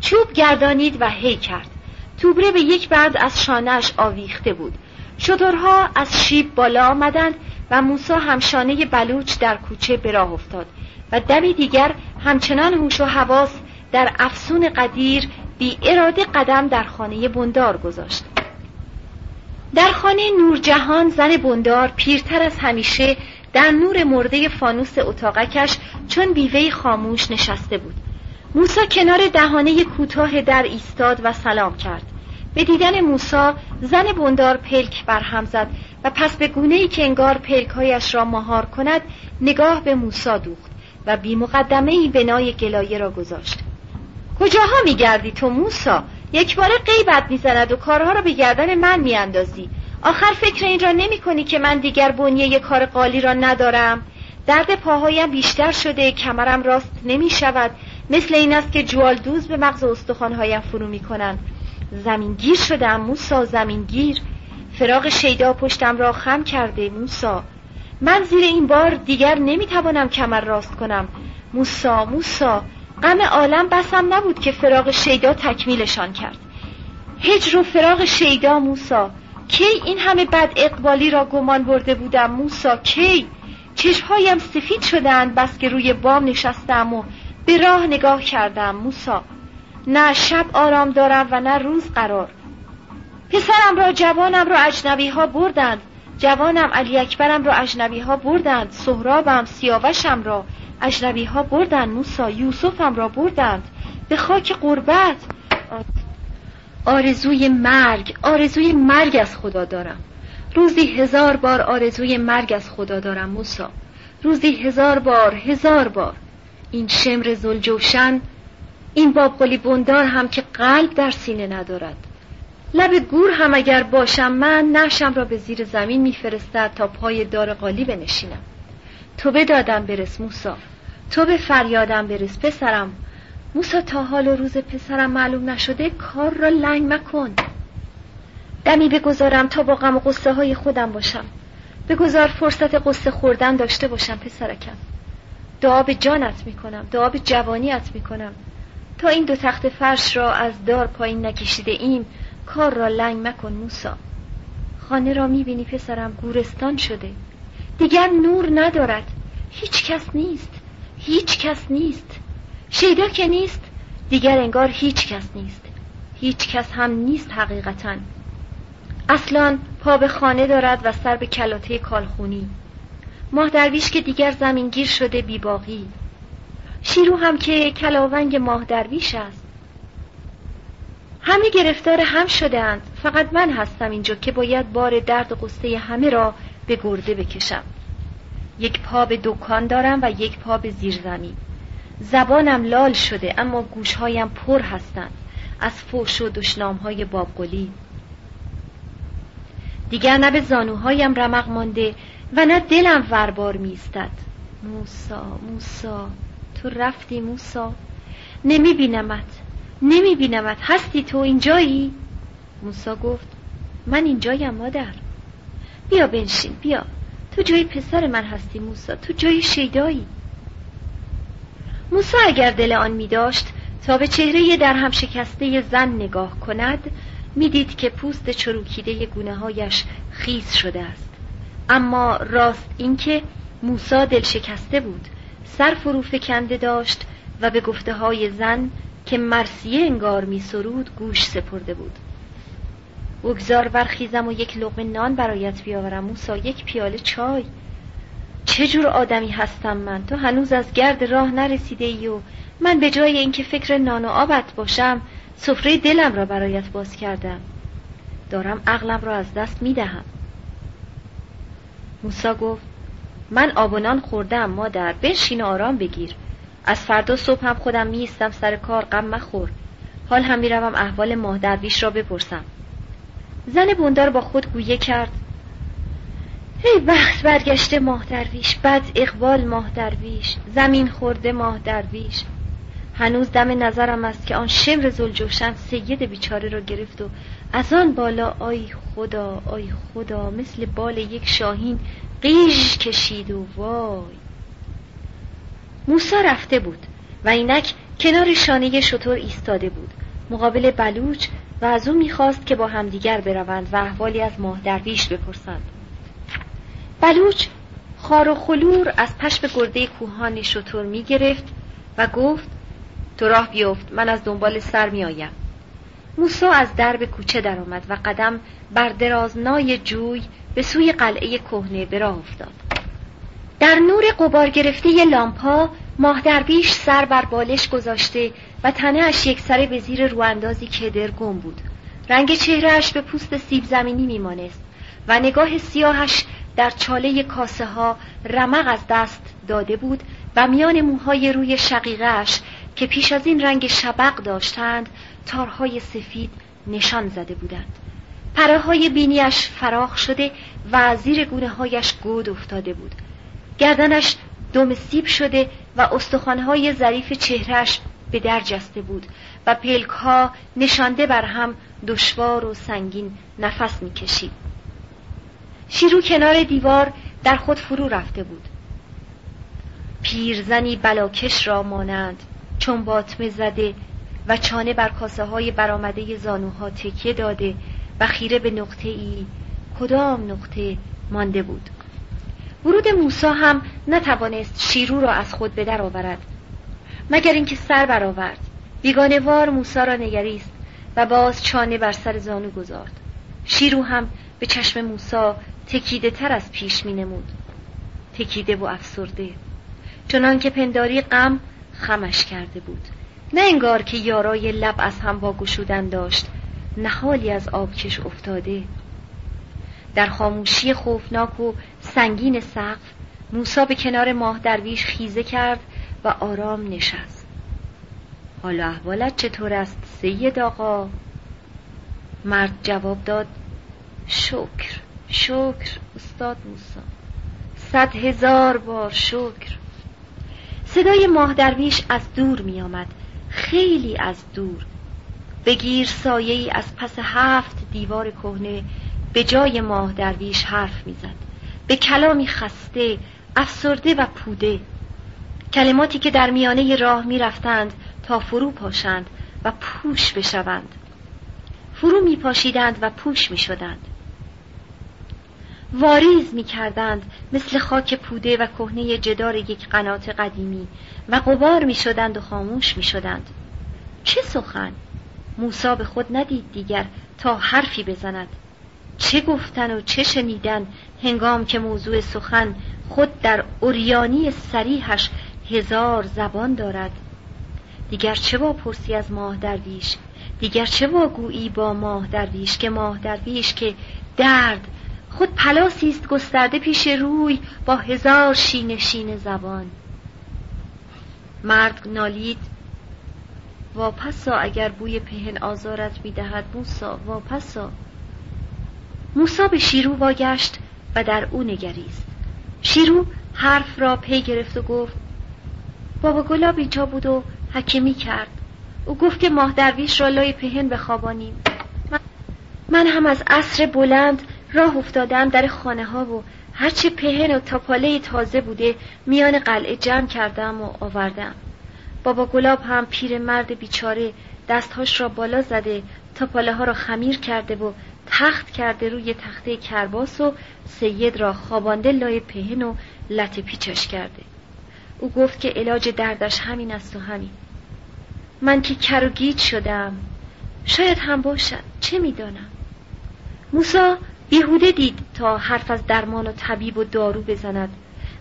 چوب گردانید و هی کرد. توبره به یک بند از شانهش آویخته بود. شترها از شیب بالا آمدند و موسا همشانه بلوچ در کوچه به راه افتاد و دمی دیگر همچنان هوش و حواس در افسون قدیر بی اراده قدم در خانه بندار گذاشت. در خانه نورجهان زن بندار پیرتر از همیشه در نور مرده فانوس اتاقکش چون بیوه خاموش نشسته بود. موسا کنار دهانه کوتاه در ایستاد و سلام کرد. به دیدن موسا زن بندار پلک برهم زد و پس به گونه ای که انگار پلکهایش را مهار کند نگاه به موسا دوخت و بی مقدمه ای بنای گلایه را گذاشت. کجاها میگردی تو موسا؟ یک بار غیبت می‌زند و کارها را به گردن من میاندازی. آخر فکر این را نمی کنی که من دیگر بنیه کار قالی را ندارم؟ درد پاهایم بیشتر شده کمرم راست نمی شود مثل این است که جوالدوز به مغز استخوانهایم فرو می کنند زمینگیر شدم موسا زمینگیر. فراغ شیدا پشتم را خم کرده موسا. من زیر این بار دیگر نمی‌توانم کمر راست کنم. موسا موسا. غم عالم بسم نبود که فراغ شیدا تکمیلشان کرد. هجر و فراغ شیدا موسا کی این همه بد اقبالی را گمان برده بودم موسا؟ کی؟ چشمهایم سفید شدند بس که روی بام نشستم و به راه نگاه کردم موسا. نه شب آرام دارم و نه روز قرار. پسرم را جوانم را اجنبی ها بردند. جوانم علی اکبرم را اجنبی ها بردند. سهرابم سیاوشم را. اجنبی ها بردند موسا یوسفم را بردند. به خاک قربت. آرزوی مرگ آرزوی مرگ از خدا دارم. روزی هزار بار آرزوی مرگ از خدا دارم موسا. روزی هزار بار هزار بار. این شمر زلجوشن این بابقلی بندار هم که قلب در سینه ندارد. لب گور هم اگر باشم من نشم را به زیر زمین میفرستد تا پای دار قالی بنشینم. تو به دادم برس موسا. تو به فریادم برس پسرم. موسا تا حال و روز پسرم معلوم نشده کار را لنگ مکن. دمی بگذارم تا با غم و قصه های خودم باشم. بگذار فرصت قصه خوردن داشته باشم پسرکم. دعا به جانت می‌کنم دعا به جوانیت می‌کنم. تا این دو تخت فرش را از دار پایین نکشیده ایم کار را لنگ مکن موسا. خانه را می‌بینی پسرم گورستان شده. دیگر نور ندارد. هیچ کس نیست. هیچ کس نیست. شیدا که نیست دیگر انگار هیچ کس نیست. هیچ کس هم نیست حقیقتا. اصلا پا به خانه دارد و سر به کلاته کالخونی. ماه درویش که دیگر زمینگیر شده بیباقی. شیرو هم که کلاونگ ماه درویش است. همه گرفتار هم شدهاند. فقط من هستم اینجا که باید بار درد و قصه همه را به گرده بکشم. یک پا به دکان دارم و یک پا به زیرزمین. زبانم لال شده اما گوشهایم پر هستند. از فوش و دشنام های بابگلی. دیگر نه به زانوهایم رمق مانده و نه دلم وربار میستد موسا موسا تو رفتی موسا؟ نمی بینمت نمی بینمت هستی تو اینجایی؟ موسا گفت من اینجایم مادر. بیا بنشین بیا. تو جای پسر من هستی موسا. تو جای شیدایی. موسا اگر دل آن می داشت تا به چهره در هم شکسته زن نگاه کند می‌دید که پوست چروکیده گونه هایش خیز شده است. اما راست اینکه موسا دل شکسته بود سر فرو فکنده داشت و به گفته های زن که مرسیه انگار می سرود گوش سپرده بود. بگذار برخیزم و یک لقمه نان برایت بیاورم. موسا یک پیاله چای. چه جور آدمی هستم من؟ تو هنوز از گرد راه نرسیده ای و من به جای اینکه فکر نان و آبت باشم سفره دلم را برایت باز کردم. دارم عقلم را از دست می دهم موسا گفت من آب و نان خوردم مادر بنشین آرام بگیر. از فردا صبح هم خودم میستم سر کار غم مخور. حال هم می‌روم احوال ماه درویش را بپرسم. زن بندار با خود گویه کرد. ای وقت برگشته ماه درویش بد اقبال ماه درویش زمین خورده ماه درویش. هنوز دم نظرم است که آن شمر زلجوشن سید بیچاره را گرفت و از آن بالا آی خدا آی خدا مثل بال یک شاهین قیش کشید و وای. موسا رفته بود و اینک کنار شانه شطور ایستاده بود. مقابل بلوچ و از او می‌خواست که با همدیگر بروند و احوالی از ماه درویش بپرسند. بلوچ خار و خلور از پشم گرده کوهان شطور می‌گرفت و گفت تو راه بیفت من از دنبال سر میآیم. موسا از درب کوچه درآمد و قدم بر درازنای جوی به سوی قلعه کهنه به راه افتاد. در نور قبار گرفته لامپا ماه درویش سر بر بالش گذاشته و تنه اش یک سره به زیر رواندازی کدر گم بود. رنگ چهرهش به پوست سیب زمینی میمانست و نگاه سیاهش در چاله کاسه ها رمق از دست داده بود و میان موهای روی شقیقهش که پیش از این رنگ شبق داشتند تارهای سفید نشان زده بودند. پره های بینیش فراخ شده و زیر گونه هایش گود افتاده بود. گردنش دم سیب شده و استخوانهای ظریف چهرهش به در جسته بود و پلک ها نشانده بر هم دشوار و سنگین نفس می‌کشید. شیرو کنار دیوار در خود فرو رفته بود. پیرزنی بلاکش را مانند چون باطمه زده و چانه بر کاسه های برآمده زانوها تکیه داده و خیره به نقطه ای کدام نقطه مانده بود. ورود موسا هم نتوانست شیرو را از خود به در آورد. مگر اینکه سر برآورد. بیگانوار موسا را نگریست و باز چانه بر سر زانو گذارد. شیرو هم به چشم موسا تکیده تر از پیش می نمود. تکیده و افسرده. چنان که پنداری غم خمش کرده بود. نه انگار که یارای لب از هم واگشودن داشت نهالی از آبکش افتاده. در خاموشی خوفناک و سنگین سقف موسا به کنار ماه درویش خیزه کرد و آرام نشست. حالا احوالت چطور است سید آقا؟ مرد جواب داد شکر شکر استاد موسا صد هزار بار شکر. صدای ماه درویش از دور می آمد خیلی از دور. بگیر سایه ای از پس هفت دیوار کهنه به جای ماه درویش حرف می‌زد به کلامی خسته افسرده و پوده. کلماتی که در میانه راه می‌رفتند تا فرو پاشند و پوش بشوند. فرو می پاشیدند و پوش می شدند واریز می کردند مثل خاک پوده و کهنه جدار یک قنات قدیمی و قبار می شدند و خاموش می شدند چه سخن؟ موسا به خود ندید دیگر تا حرفی بزند. چه گفتن و چه شنیدن هنگام که موضوع سخن خود در اوریانی سریحش هزار زبان دارد. دیگر چه با پرسی از ماه درویش؟ دیگر چه واگویی با ماه درویش که ماه درویش که درد خود پلاسی است گسترده پیش روی با هزار شین شین زبان. مرد نالید واپسا اگر بوی پهن آزارت می‌دهد موسا واپسا. موسا به شیرو واگشت و در او نگریست. شیرو حرف را پی گرفت و گفت بابا گلاب اینجا بود و حکمی کرد. او گفت که ماه درویش را لای پهن بخوابانیم. من هم از عصر بلند راه افتادم در خانه ها و هرچی پهن و تاپاله تازه بوده میان قلعه جمع کردم و آوردم. بابا گلاب هم پیر مرد بیچاره دستهاش را بالا زده تاپاله ها را خمیر کرده و تخت کرده روی تخته کرباس و سید را خوابانده لای پهن و لط پیچش کرده. او گفت که علاج دردش همین است و همین. من که کر و گیج شدم. شاید هم باشد. چه می‌دانم؟ موسا بیهوده دید تا حرف از درمان و طبیب و دارو بزند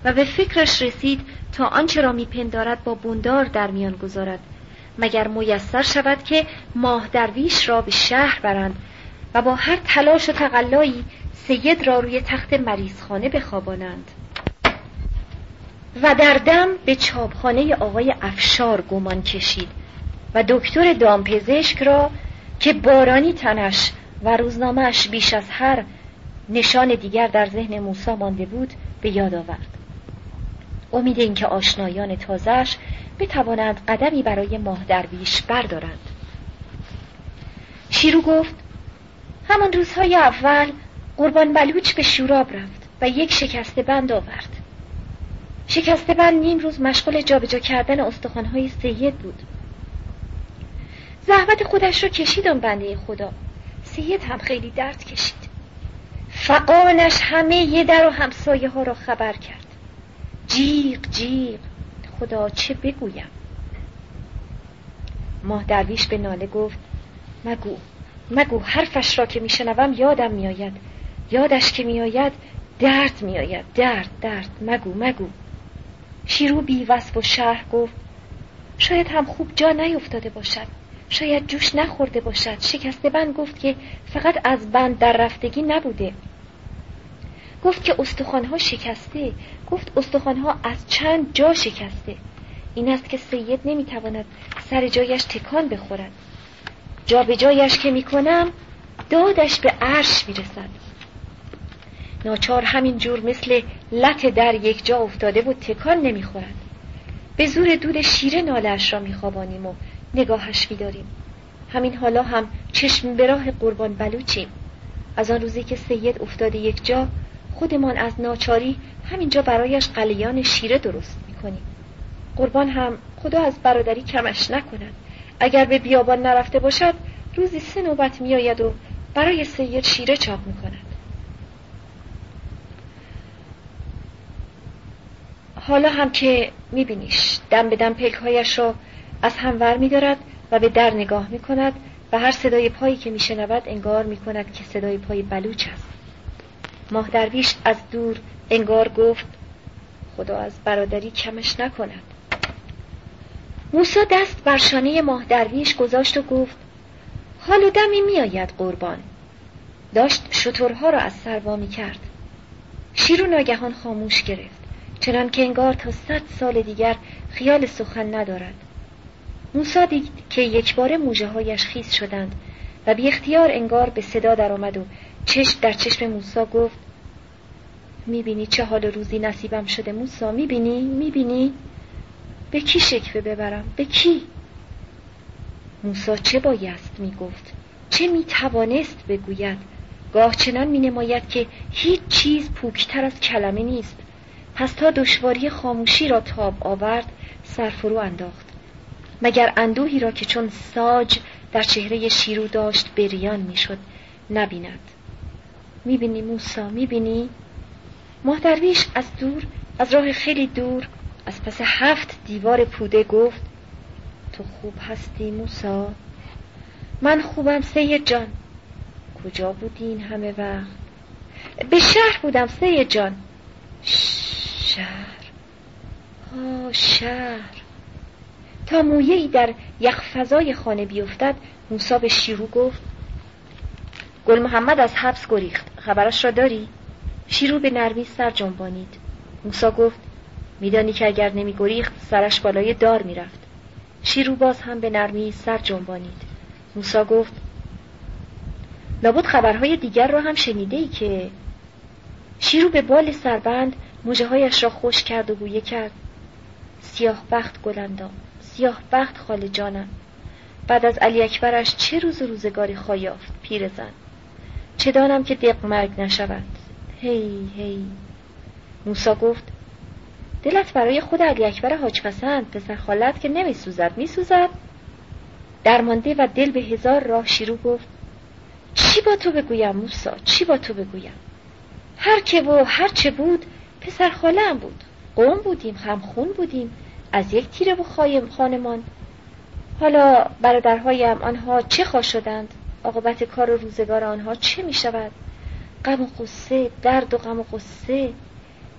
و به فکرش رسید تا آنچه را میپندارد با بندار در میان گذارد مگر میسر شود که ماه درویش را به شهر برند و با هر تلاش و تقلایی سید را روی تخت مریضخانه بخوابانند. و در دم به چاپخانه آقای افشار گمان کشید و دکتر دامپزشک را که بارانی تنش و روزنامهش بیش از هر نشان دیگر در ذهن موسا مانده بود به یاد آورد. امید اینکه آشنایان تازهش بتوانند قدمی برای ماه درویش بردارند. شیرو گفت همان روزهای اول قربان بلوچ به شوراب رفت و یک شکسته بند آورد. شکسته بند نیم روز مشغول جابجا کردن استخوانهای سید بود. زحمت خودش رو کشید بنده خدا. سید هم خیلی درد کشید. فقانش همه یه در و همسایه ها را خبر کرد. جیغ جیغ. خدا چه بگویم؟ ماه درویش به ناله گفت مگو مگو حرفش را که میشنوم یادم میآید. یادش که میآید درد میآید. درد درد. مگو مگو. شیرو بی وصف و شرح گفت شاید هم خوب جا نیفتاده باشد شاید جوش نخورده باشد. شکسته بند گفت که فقط از بند در رفتگی نبوده. گفت که استخوانها شکسته گفت استخوانها از چند جا شکسته. این است که سید نمی‌تواند سر جایش تکان بخورد. جا به جایش که می‌کنم دادش به عرش می‌رسد. ناچار همین جور مثل لط در یک جا افتاده و تکان نمی‌خورد. به زور دود شیره نالش را میخوابانیم و نگاهش میداریم همین حالا هم چشم به راه قربان بلوچیم. از آن روزی که سید افتاده یک جا خودمان از ناچاری همینجا برایش قلیان شیره درست می‌کنیم. قربان هم خدا از برادری کمش نکند. اگر به بیابان نرفته باشد روزی سه نوبت میآید و برای سید شیره چاپ می‌کند. حالا هم که میبینیش دم به دم پلکهایش را از هم ور میدارد و به در نگاه می‌کند و هر صدای پایی که میشنود انگار می‌کند که صدای پای بلوچ است. ماه درویش از دور انگار گفت خدا از برادری کمش نکند. موسا دست بر شانه ماه درویش گذاشت و گفت حال و دمی میآید قربان. داشت شترها را از سر می کرد. شیر و ناگهان خاموش گرفت. چنان که انگار تا صد سال دیگر خیال سخن ندارد. موسا دید که یک بار موجه هایش خیز شدند و بی اختیار انگار به صدا درآمد و چشم در چشم موسا گفت می‌بینی چه حال روزی نصیبم شده موسا؟ می‌بینی؟ می‌بینی؟ به کی شکوه ببرم؟ به کی؟ موسا چه بایست می‌گفت؟ چه می‌توانست بگوید؟ گاه چنان مینماید که هیچ چیز پوکتر از کلمه نیست. پس تا دشواری خاموشی را تاب آورد سرفرو انداخت. مگر اندوهی را که چون ساج در چهره شیرو داشت بریان می‌شد نبیند. می‌بینی موسا؟ می‌بینی؟ مهدرویش از دور از راه خیلی دور از پس هفت دیوار پوده گفت تو خوب هستی موسا؟ من خوبم سید جان. کجا بودی این همه وقت؟ به شهر بودم سید جان. شهر. ها شهر. تا مویه ای در یخ فضای خانه بیفتد موسا به شیرو گفت گل محمد از حبس گریخت خبرش را داری؟ شیرو به نرمی سر جنبانید. موسا گفت میدانی که اگر نمی گریخت سرش بالای دار می‌رفت. شیرو باز هم به نرمی سر جنبانید. موسا گفت لابد خبرهای دیگر را هم شنیده ای که شیرو به بال سربند موجه هایش را خوش کرد و گویه کرد. سیاه بخت گلندام سیاه بخت خال جانم. بعد از علی اکبرش چه روز روزگاری خواهیافت پیر زن؟ چه دانم که دق مرگ نشود؟ هی هی. موسا گفت دلت برای خود علی اکبر حاج پسند پسر خالت که نمی سوزد می سوزد درمانده و دل به هزار راه شیرو گفت چی با تو بگویم موسا چی با تو بگویم؟ هر که و هر چه بود پسر خاله بود. قوم بودیم خون بودیم. از یک تیره و خایم خانمان. حالا برادرهایم آنها چه خواه شدند؟ عاقبت کار و روزگار آنها چه می شود؟ غم و قصه درد و غم و قصه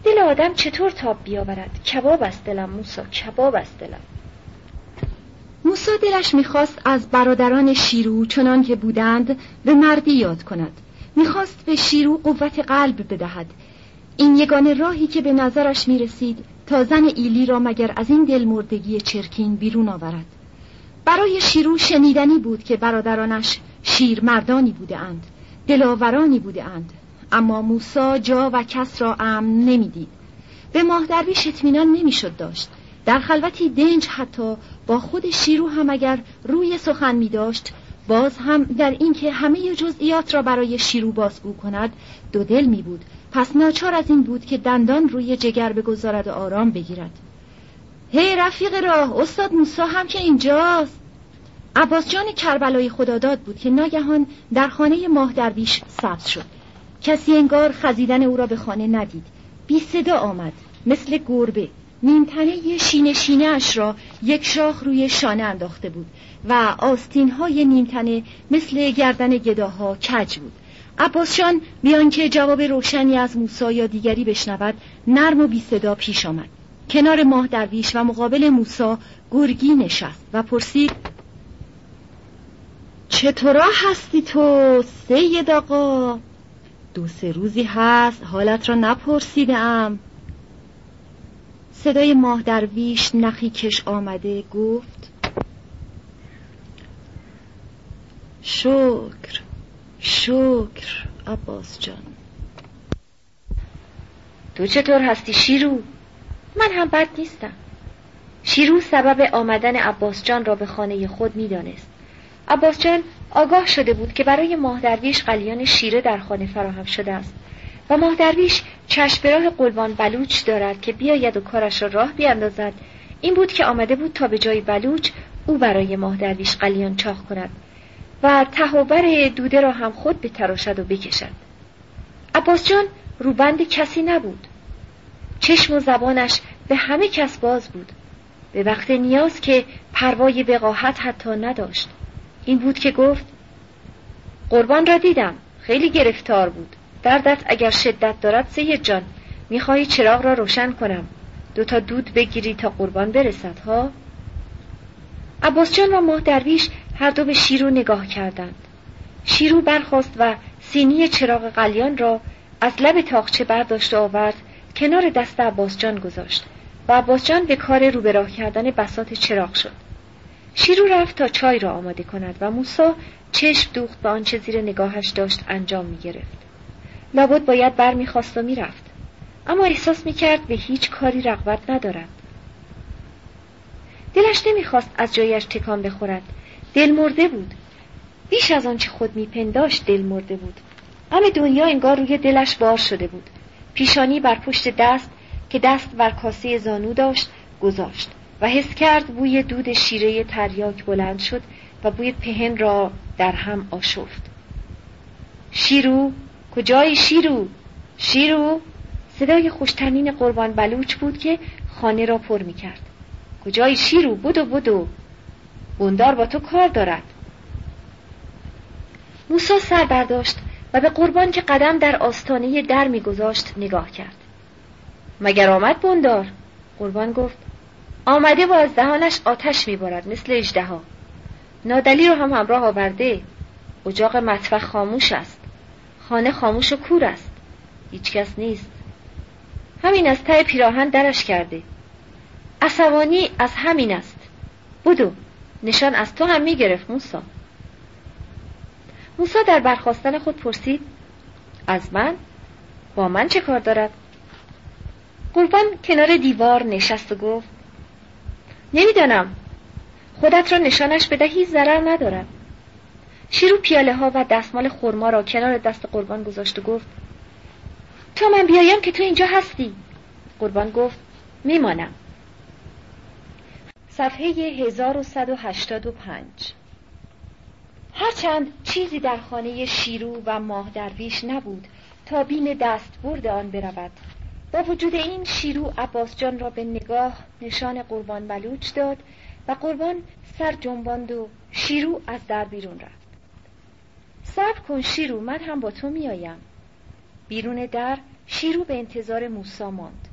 دل آدم چطور تاب بیاورد؟ کباب است دلم موسا کباب است دلم. موسا دلش می‌خواست از برادران شیرو چنان که بودند به مردی یاد کند. می‌خواست به شیرو قوت قلب بدهد. این یگانه راهی که به نظرش می‌رسید تا زن ایلی را مگر از این دل مردگی چرکین بیرون آورد. برای شیرو شنیدنی بود که برادرانش شیر مردانی بوده اند دلاورانی بوده اند اما موسا جا و کس را امن نمی‌دید. به ماه درویش اطمینان نمی‌شد داشت. در خلوتی دنج حتی با خود شیرو هم اگر روی سخن می داشت باز هم در اینکه همه جزئیات را برای شیرو بازگو کند دو دل می بود پس ناچار از این بود که دندان روی جگر بگذارد و آرام بگیرد. هی رفیق راه استاد موسا هم که اینجاست. عباس جان کربلای خداداد بود که ناگهان در خانه ماه درویش سبز شد. کسی انگار خزیدن او را به خانه ندید. بی صدا آمد مثل گربه. نیمتنه شینه شینه اش را یک شاخ روی شانه انداخته بود و آستین های نیمتنه مثل گردن گداها کج بود. عباسشان بیان که جواب روشنی از موسا یا دیگری بشنود نرم و بی صدا پیش آمد. کنار ماه درویش و مقابل موسا گرگی نشست و پرسید چطورا هستی تو سید آقا؟ دو سه روزی هست حالت را نپرسیدم صدای ماه درویش نخی کش آمده گفت شکر. شکر عباس جان. تو چطور هستی شیرو؟ من هم بد نیستم. شیرو سبب آمدن عباس جان را به خانه خود می‌دانست. عباس جان آگاه شده بود که برای ماه درویش قلیان شیره در خانه فراهم شده است و ماه درویش چشم راه قلبان بلوچ دارد که بیاید و کارش را راه بیاندازد. این بود که آمده بود تا به جای بلوچ او برای ماه درویش قلیان چاخ کند. و تهوبر دوده را هم خود بتراشد و بکشد. عباس جان روبند کسی نبود. چشم و زبانش به همه کس باز بود. به وقت نیاز که پروای وقاحت حتی نداشت. این بود که گفت قربان را دیدم خیلی گرفتار بود. دردت اگر شدت دارد سید جان می‌خواهی چراغ را روشن کنم. دو تا دود بگیری تا قربان برسد ها؟ عباس جان و ماه درویش هر دو به شیرو نگاه کردند. شیرو برخواست و سینی چراغ قلیان را از لب تاقچه برداشت و آورد کنار دست عباس جان گذاشت و عباس جان به کار رو به راه کردن بسات چراغ شد. شیرو رفت تا چای را آماده کند و موسا چشم دوخت به آنچه زیر نگاهش داشت انجام می گرفت. لابد باید بر می‌خواست و می‌رفت. اما احساس می‌کرد به هیچ کاری رغبت ندارد. دلش نمی‌خواست از جایش تکان بخورد. دل مرده بود. بیش از آنچه خود میپنداشت دل مرده بود. همه دنیا انگار روی دلش بار شده بود. پیشانی بر پشت دست که دست بر کاسه زانو داشت گذاشت و حس کرد بوی دود شیره تریاک بلند شد و بوی پهن را در هم آشفت. شیرو کجای شیرو؟ شیرو صدای خوشتنین قربان بلوچ بود که خانه را پر می کرد کجای شیرو؟ بدو بدو. بندار با تو کار دارد. موسا سر برداشت و به قربان که قدم در آستانه در میگذاشت نگاه کرد. مگر آمد بندار؟ قربان گفت. آمده و از دهانش آتش میبارد مثل اجدها نادلی رو هم همراه آورده. اجاق مطبخ خاموش است. خانه خاموش و کور است. هیچکس نیست. همین از ته پیراهن درش کرده. عصبانی از همین است. بودو نشان از تو هم می‌گرفت موسا. موسا در برخواستن خود پرسید از من؟ با من چه کار دارد؟ قربان کنار دیوار نشست و گفت نمی‌دانم. خودت را نشانش بدهی ضرر ندارد. شیرو پیاله ها و دستمال خورما را کنار دست قربان گذاشت و گفت تا من بیایم که تو اینجا هستی. قربان گفت میمانم. صفحه 1185 هرچند چیزی در خانه شیرو و ماه درویش نبود تا بیم دست برد آن برود. با وجود این شیرو عباس جان را به نگاه نشان قربان بلوچ داد و قربان سر جنباند و شیرو از در بیرون رفت. صبر کن شیرو من هم با تو میآیم. بیرون در شیرو به انتظار موسا ماند.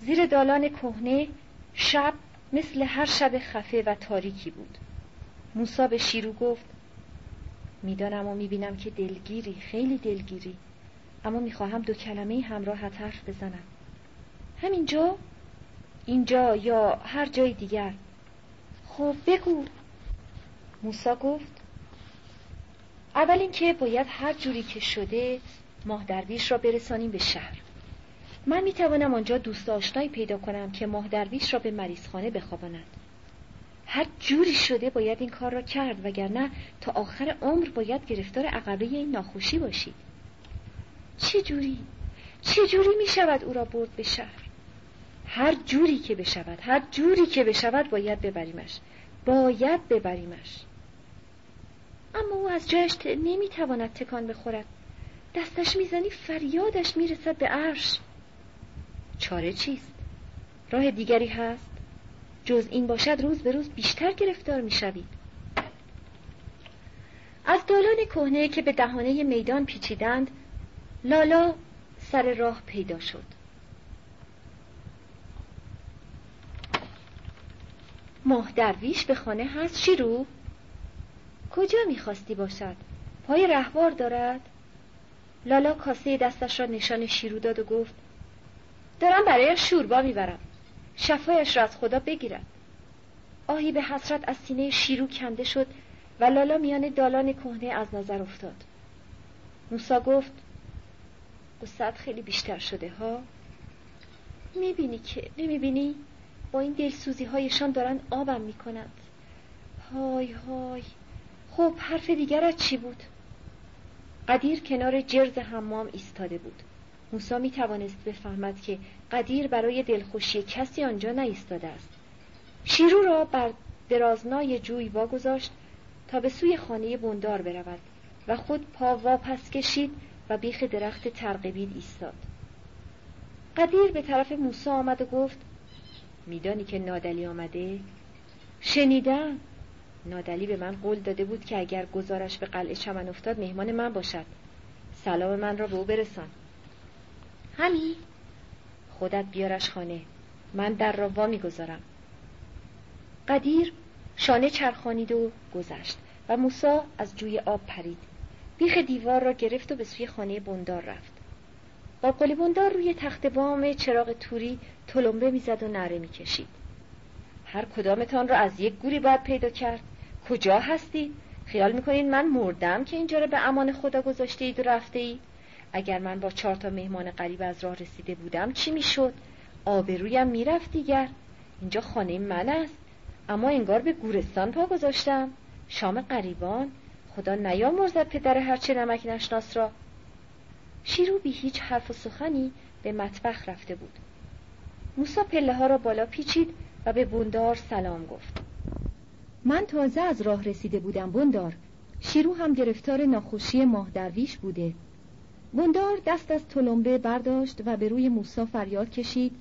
زیر دالان کهنه شب مثل هر شب خفه و تاریکی بود. موسا به شیرو گفت می‌دانم و می‌بینم که دلگیری خیلی دلگیری اما می‌خواهم دو کلمه همراه حرف بزنم. همینجا؟ اینجا یا هر جای دیگر؟ خب بگو. موسا گفت اول اینکه باید هر جوری که شده ماه درویش را برسانیم به شهر. من می‌توانم آنجا دوست آشنایی پیدا کنم که ماه درویش را به مریضخانه بخواباند. هر جوری شده باید این کار را کرد وگرنه تا آخر عمر باید گرفتار عقبه این ناخوشی باشید چه جوری؟ چه جوری می شود او را برد به شهر؟ هر جوری که بشود هر جوری که بشود باید ببریمش. باید ببریمش. اما او از جایش نمی‌تواند تکان بخورد. دستش می‌زنی فریادش می‌رسد به عرش. چاره چیست راه دیگری هست جز این باشد روز به روز بیشتر گرفتار می‌شوید از دالان کهنه که به دهانه میدان پیچیدند لالا سر راه پیدا شد ماه درویش به خانه هست شیرو؟ کجا می‌خواستی باشد؟ پای رهوار دارد؟ لالا کاسه دستش را نشان شیرو داد و گفت دارم برای شوربا می‌برم. شفایش را از خدا بگیرد آهی به حسرت از سینه شیرو کنده شد و لالا میان دالان کهنه از نظر افتاد. موسا گفت قصت خیلی بیشتر شده ها. می‌بینی که نمی‌بینی؟ با این دلسوزی هایشان دارن آبم می‌کنند. های های. خب حرف دیگرت چی بود؟ قدیر کنار جرز حمام ایستاده بود. موسا می توانست بفهمد که قدیر برای دلخوشی کسی آنجا نایستاده است. شیرو را بر درازنای جوی واگذاشت تا به سوی خانه بندار برود و خود پا واپس کشید و بیخ درخت ترقبید ایستاد. قدیر به طرف موسا آمد و گفت میدانی که نادلی آمده؟ شنیدم. نادلی به من قول داده بود که اگر گزارش به قلعه چمن افتاد مهمان من باشد. سلام من را به او برسان. همی خودت بیارش خانه. من در را وا می‌گذارم قدیر شانه چرخانید و گذشت و موسا از جوی آب پرید. بیخ دیوار را گرفت و به سوی خانه بندار رفت. قلی بندار روی تخت بام چراغ توری تلمبه می‌زد و نره می‌کشید. هر کدامتان را از یک گوری باید پیدا کرد. کجا هستید خیال می‌کنید من مردم که اینجا را به امان خدا گذاشته اید و رفته اید اگر من با چهار تا مهمان قریب از راه رسیده بودم چی می‌شد؟ آبرویم می‌رفت دیگر. اینجا خانه من است. اما انگار به گورستان پا گذاشتم. شام قریبان خدا نیامرزد پدر هرچه نمک نشناس را. شیرو بی هیچ حرف و سخنی به مطبخ رفته بود. موسا پله ها را بالا پیچید و به بندار سلام گفت. من تازه از راه رسیده بودم بندار. شیرو هم گرفتار ناخوشی ماه درویش بوده. بندار دست از تلمبه برداشت و به روی موسا فریاد کشید.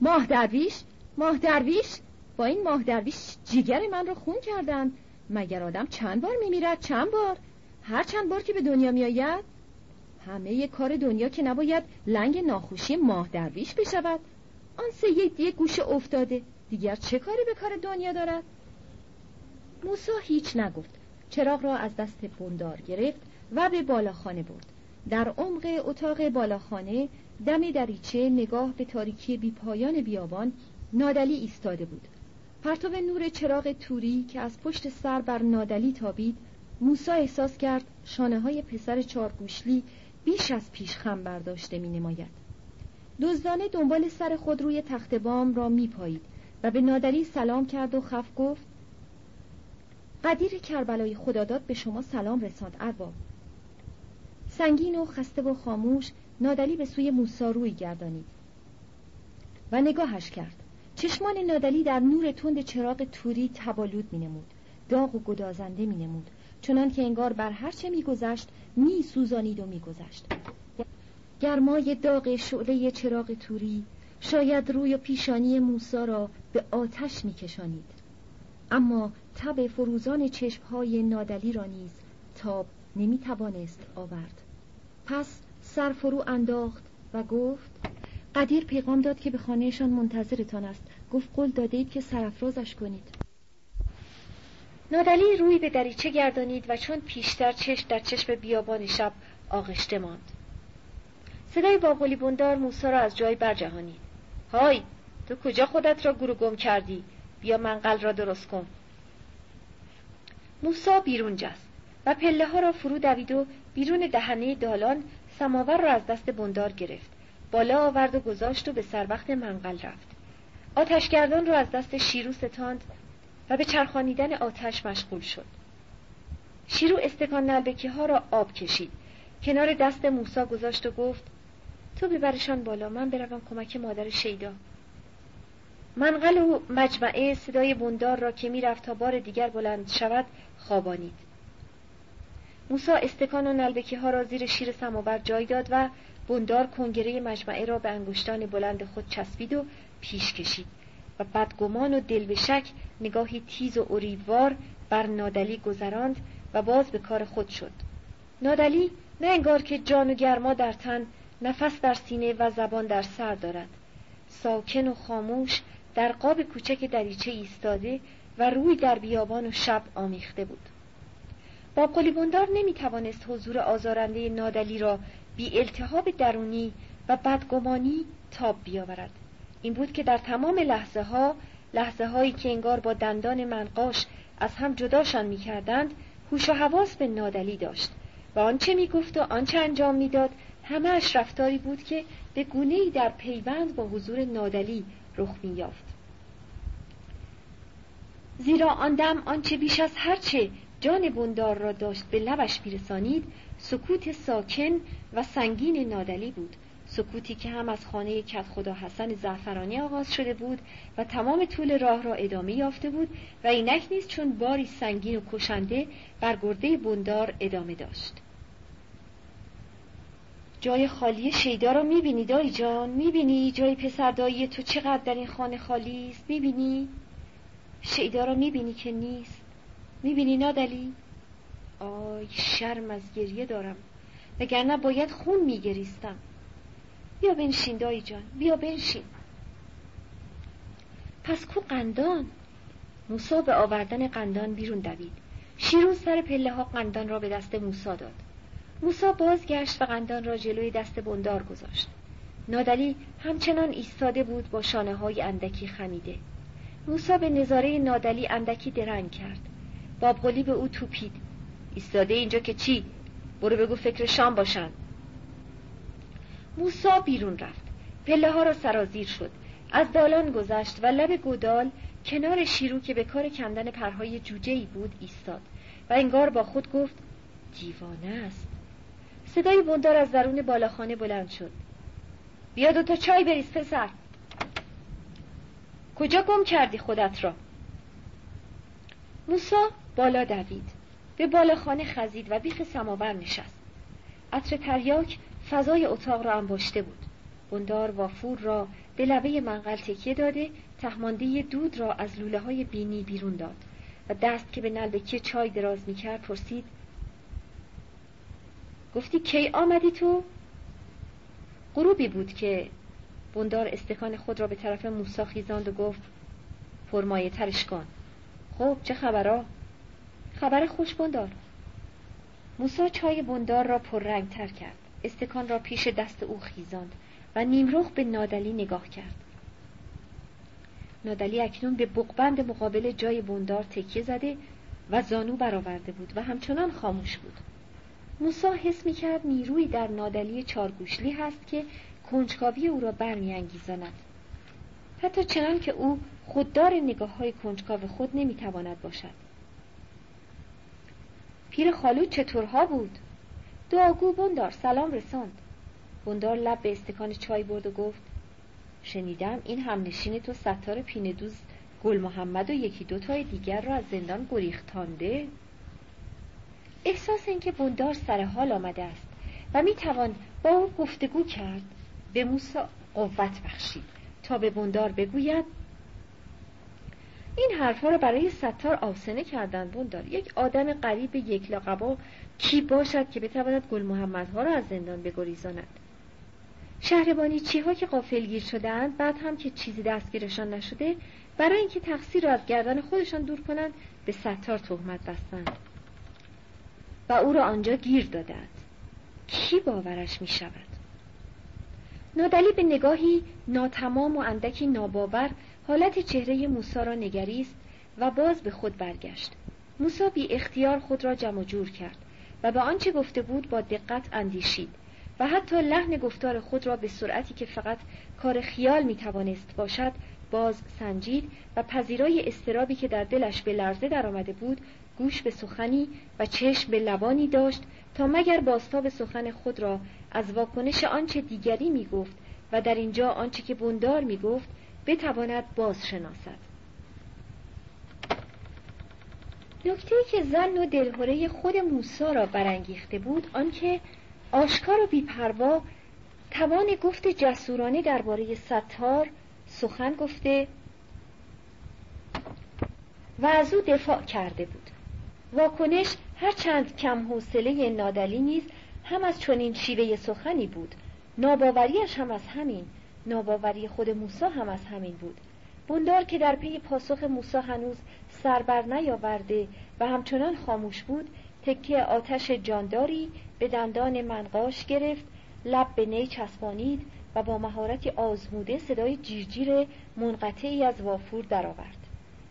ماه درویش ماه درویش! با این ماه درویش جیگر من را خون کردن. مگر آدم چند بار میمیرد؟ چند بار؟ هر چند بار که به دنیا میآید؟ همه کار دنیا که نباید لنگ ناخوشی ماه درویش بشود. آن سید یک گوشه افتاده. دیگر چه کاری به کار دنیا دارد؟ موسا هیچ نگفت. چراغ را از دست بندار گرفت و به بالاخانه برد. در عمق اتاق بالاخانه دم دریچه نگاه به تاریکی بیپایان بیابان نادلی ایستاده بود. پرتو نور چراغ توری که از پشت سر بر نادلی تابید موسا احساس کرد شانه های پسر چارگوشلی بیش از پیش خم برداشته می نماید دزدانه دنبال سر خود روی تخت بام را می پایید و به نادلی سلام کرد و خف گفت قدیر کربلای خداداد به شما سلام رساند ارباب. سنگین و خسته و خاموش نادلی به سوی موسا روی گردانید. و نگاهش کرد. چشمان نادلی در نور تند چراغ توری تبالود می نمود داغ و گدازنده می نمود چنان که انگار بر هرچه میگذشت می سوزانید و میگذشت. گرمای داغ شعله چراغ توری شاید روی و پیشانی موسا را به آتش میکشانید. اما تب فروزان چشمهای نادلی را نیز تاب نمی‌توانست آورد. پس سر فرو انداخت و گفت قدیر پیغام داد که به خانهشان منتظرتان است. گفت قول داده اید که سرفرازش کنید. نادلی روی به دریچه گردانید و چون پیشتر چشم در چشم بیابان شب آغشته ماند. صدای باقلی بندار موسا را از جای برجهانید. های تو کجا خودت را گرو گم کردی؟ بیا منقل را درست کن. موسا بیرون جست و پله ها را فرو دوید و بیرون دهنه دالان سماور را از دست بندار گرفت. بالا آورد و گذاشت و به سر وقت منقل رفت. آتشگردان را از دست شیرو ستاند و به چرخانیدن آتش مشغول شد. شیرو استکان نلبکی ها را آب کشید. کنار دست موسا گذاشت و گفت تو ببرشان بالا من بروم کمک مادر شیدا. منقل و مجمعه صدای بندار را که می‌رفت تا بار دیگر بلند شود خوابانید. موسا استکان و نلبکی ها را زیر شیر سماور جای داد و بندار کنگره مجمعه را به انگشتان بلند خود چسبید و پیش کشید و بدگمان و دل به شک نگاهی تیز و اریبوار بر نادلی گذراند و باز به کار خود شد. نادلی نه انگار که جان و گرما در تن نفس در سینه و زبان در سر دارد. ساکن و خاموش در قاب کوچک دریچه ایستاده و روی در بیابان و شب آمیخته بود. با قلیبندار نمی توانست حضور آزارنده نادلی را بی التحاب درونی و بدگمانی تاب بیاورد این بود که در تمام لحظه ها لحظه هایی که انگار با دندان منقاش از هم جداشان می کردند هوش و حواس به نادلی داشت و آنچه می گفت و آنچه انجام می‌داد همهاش رفتاری بود که به گونه ای در پیوند با حضور نادلی رخ می یافت. زیرا آن دم آنچه بیش از هرچه جان بندار را داشت به لبش میرسانید سکوت ساکن و سنگین نادلی بود. سکوتی که هم از خانه کت خدا حسن زعفرانی آغاز شده بود و تمام طول راه را ادامه یافته بود و اینک نیست چون باری سنگین و کشنده بر گرده بندار ادامه داشت. جای خالی شیدا را می‌بینی دایی جان؟ می‌بینی جای پسر دایی تو چقدر در این خانه خالی است؟ می‌بینی؟ شیدا را می‌بینی که نیست. می‌بینی نادلی؟ آی شرم از گریه دارم. وگرنه باید خون میگریستم. بیا بنشین دایی جان. بیا بنشین. پس کو قندان؟ موسا به آوردن قندان بیرون دوید. شیروز سر پله ها قندان را به دست موسا داد. موسا بازگشت و قندان را جلوی دست بندار گذاشت. نادلی همچنان ایستاده بود با شانه های اندکی خمیده. موسا به نظاره نادلی اندکی درنگ کرد. بابغلی به او توپید. ایستاده اینجا که چی؟ برو بگو فکر شام باشن. موسا بیرون رفت. پله ها را سرازیر شد. از دالان گذشت و لب گودال کنار شیرو که به کار کندن پرهای جوجه ای بود ایستاد. و انگار با خود گفت دیوانه است. صدای بندار از درون بالاخانه بلند شد. بیا دو تا چای بریز پسر. کجا گم کردی خودت را؟ موسا بالا دوید به بالاخانه خزید و بیخ سماور نشست عطر تریاک فضای اتاق را انباشته بود بندار وافور را به لبه منقل تکیه داده تهمانده دود را از لوله های بینی بیرون داد و دست که به نلبکی چای دراز می‌کرد پرسید گفتی کی آمدی تو؟ غروبی بود که بندار استکان خود را به طرف موسا خیزاند و گفت پرمایه ترش کن خب چه خبرها؟ خبر خوش بندار. موسا چای بندار را پررنگ تر کرد. استکان را پیش دست او خیزاند و نیمرخ به نادلی نگاه کرد. نادلی اکنون به بقبند مقابل جای بندار تکیه زده و زانو برآورده بود و همچنان خاموش بود. موسا حس می کرد نیروی در نادلی چارگوشلی هست که کنجکاوی او را برمیانگیزاند. حتی چنان که او خوددار نگاه های کنجکاو خود نمی‌تواند باشد. پیر خالو چطورها بود؟ دعاگو بندار سلام رساند. بندار لب به استکان چای برد و گفت شنیدم این همنشین تو ستار پیندوز گل محمد و یکی دوتای دیگر را از زندان گریختانده؟ احساس اینکه بندار سر حال آمده است و می‌توان با او گفتگو کرد. به موسا قوت بخشید. تا به بندار بگوید این حرفها را برای ستار آسنه کردند بندار یک آدم قریب یک لقبا کی باشد که بتواند گل محمدها را از زندان بگریزاند؟ شهربانی چیها که قافلگیر شدهاند بعد هم که چیزی دستگیرشان نشده برای اینکه تقصیر را از گردن خودشان دور کنند به ستار تهمت بستند. و او را آنجا گیر دادند. کی باورش می شود نادلی به نگاهی ناتمام و اندکی ناباور حالت چهره موسا را نگریست و باز به خود برگشت. موسا بی اختیار خود را جمع جور کرد و به آنچه گفته بود با دقت اندیشید و حتی لحن گفتار خود را به سرعتی که فقط کار خیال می توانست باشد باز سنجید و پذیرای استرابی که در دلش به لرزه درآمده بود گوش به سخنی و چشم به لبانی داشت تا مگر به سخن خود را از واکنش آنچه دیگری می گفت و در اینجا آنچه که بندار می گفت بتواند بازشناسد. نکته که زن و دلهوره خود موسی را برانگیخته بود آنکه آشکار و بیپروا توان گفت جسورانه درباره ستار سخن گفته و از او دفاع کرده بود. واکنش هرچند کم حوصله نادلی نیز هم از چنین شیوه سخنی بود. ناباوریش هم از همین ناباوری خود موسی هم از همین بود. بندار که در پی پاسخ موسی هنوز سربر نیاورده و همچنان خاموش بود تکه آتش جانداری به دندان منقاش گرفت لب به نی چسبانید و با مهارتی آزموده صدای جیرجیر منقطعی از وافور درآورد.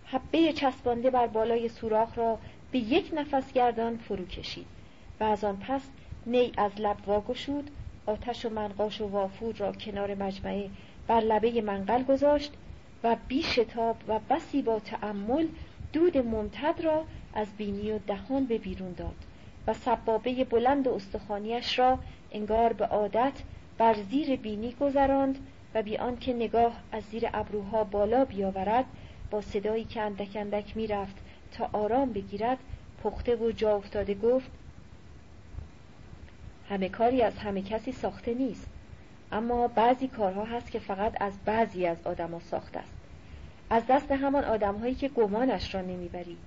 حبه چسبانده بر بالای سوراخ را به یک نفس گردان فرو کشید و از آن پس نی از لب واگشود آتش و منقاش و وافور را کنار مجمعه بر لبه منقل گذاشت و بی شتاب و بسی با تأمل دود ممتد را از بینی و دهان به بیرون داد و سبابه بلند استخانیش را انگار به عادت بر زیر بینی گذراند و بی آنکه نگاه از زیر ابروها بالا بیاورد با صدایی که اندک اندک می‌رفت تا آرام بگیرد پخته و جا افتاده گفت همه کاری از همه کسی ساخته نیست. اما بعضی کارها هست که فقط از بعضی از آدما ساخته است. از دست همان آدمهایی که گمانش را نمی‌بری.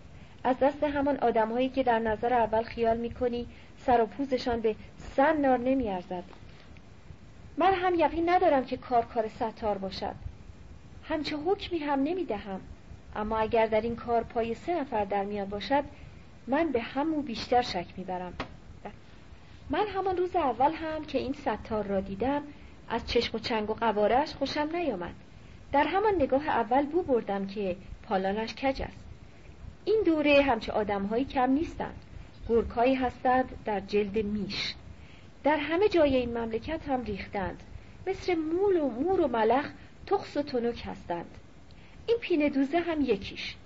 از دست همان آدمهایی که در نظر اول خیال می‌کنی سر و پوزشان به سن نار نمیارزد. من هم یقین ندارم که کار کار ستار باشد. همچه حکمی هم نمی‌دهم. اما اگر در این کار پای سه نفر در میان باشد من به همو بیشتر شک می‌برم. من همان روز اول هم که این ستار را دیدم از چشم و چنگ و قوارش خوشم نیامد. در همان نگاه اول بو بردم که پالانش کج است. این دوره همچه آدمهایی کم نیستند. گرکهایی هستند در جلد میش. در همه جای این مملکت هم ریختند. مثل مول و مور و ملخ تخص و تنک هستند. این پینه دوزه هم یکیش.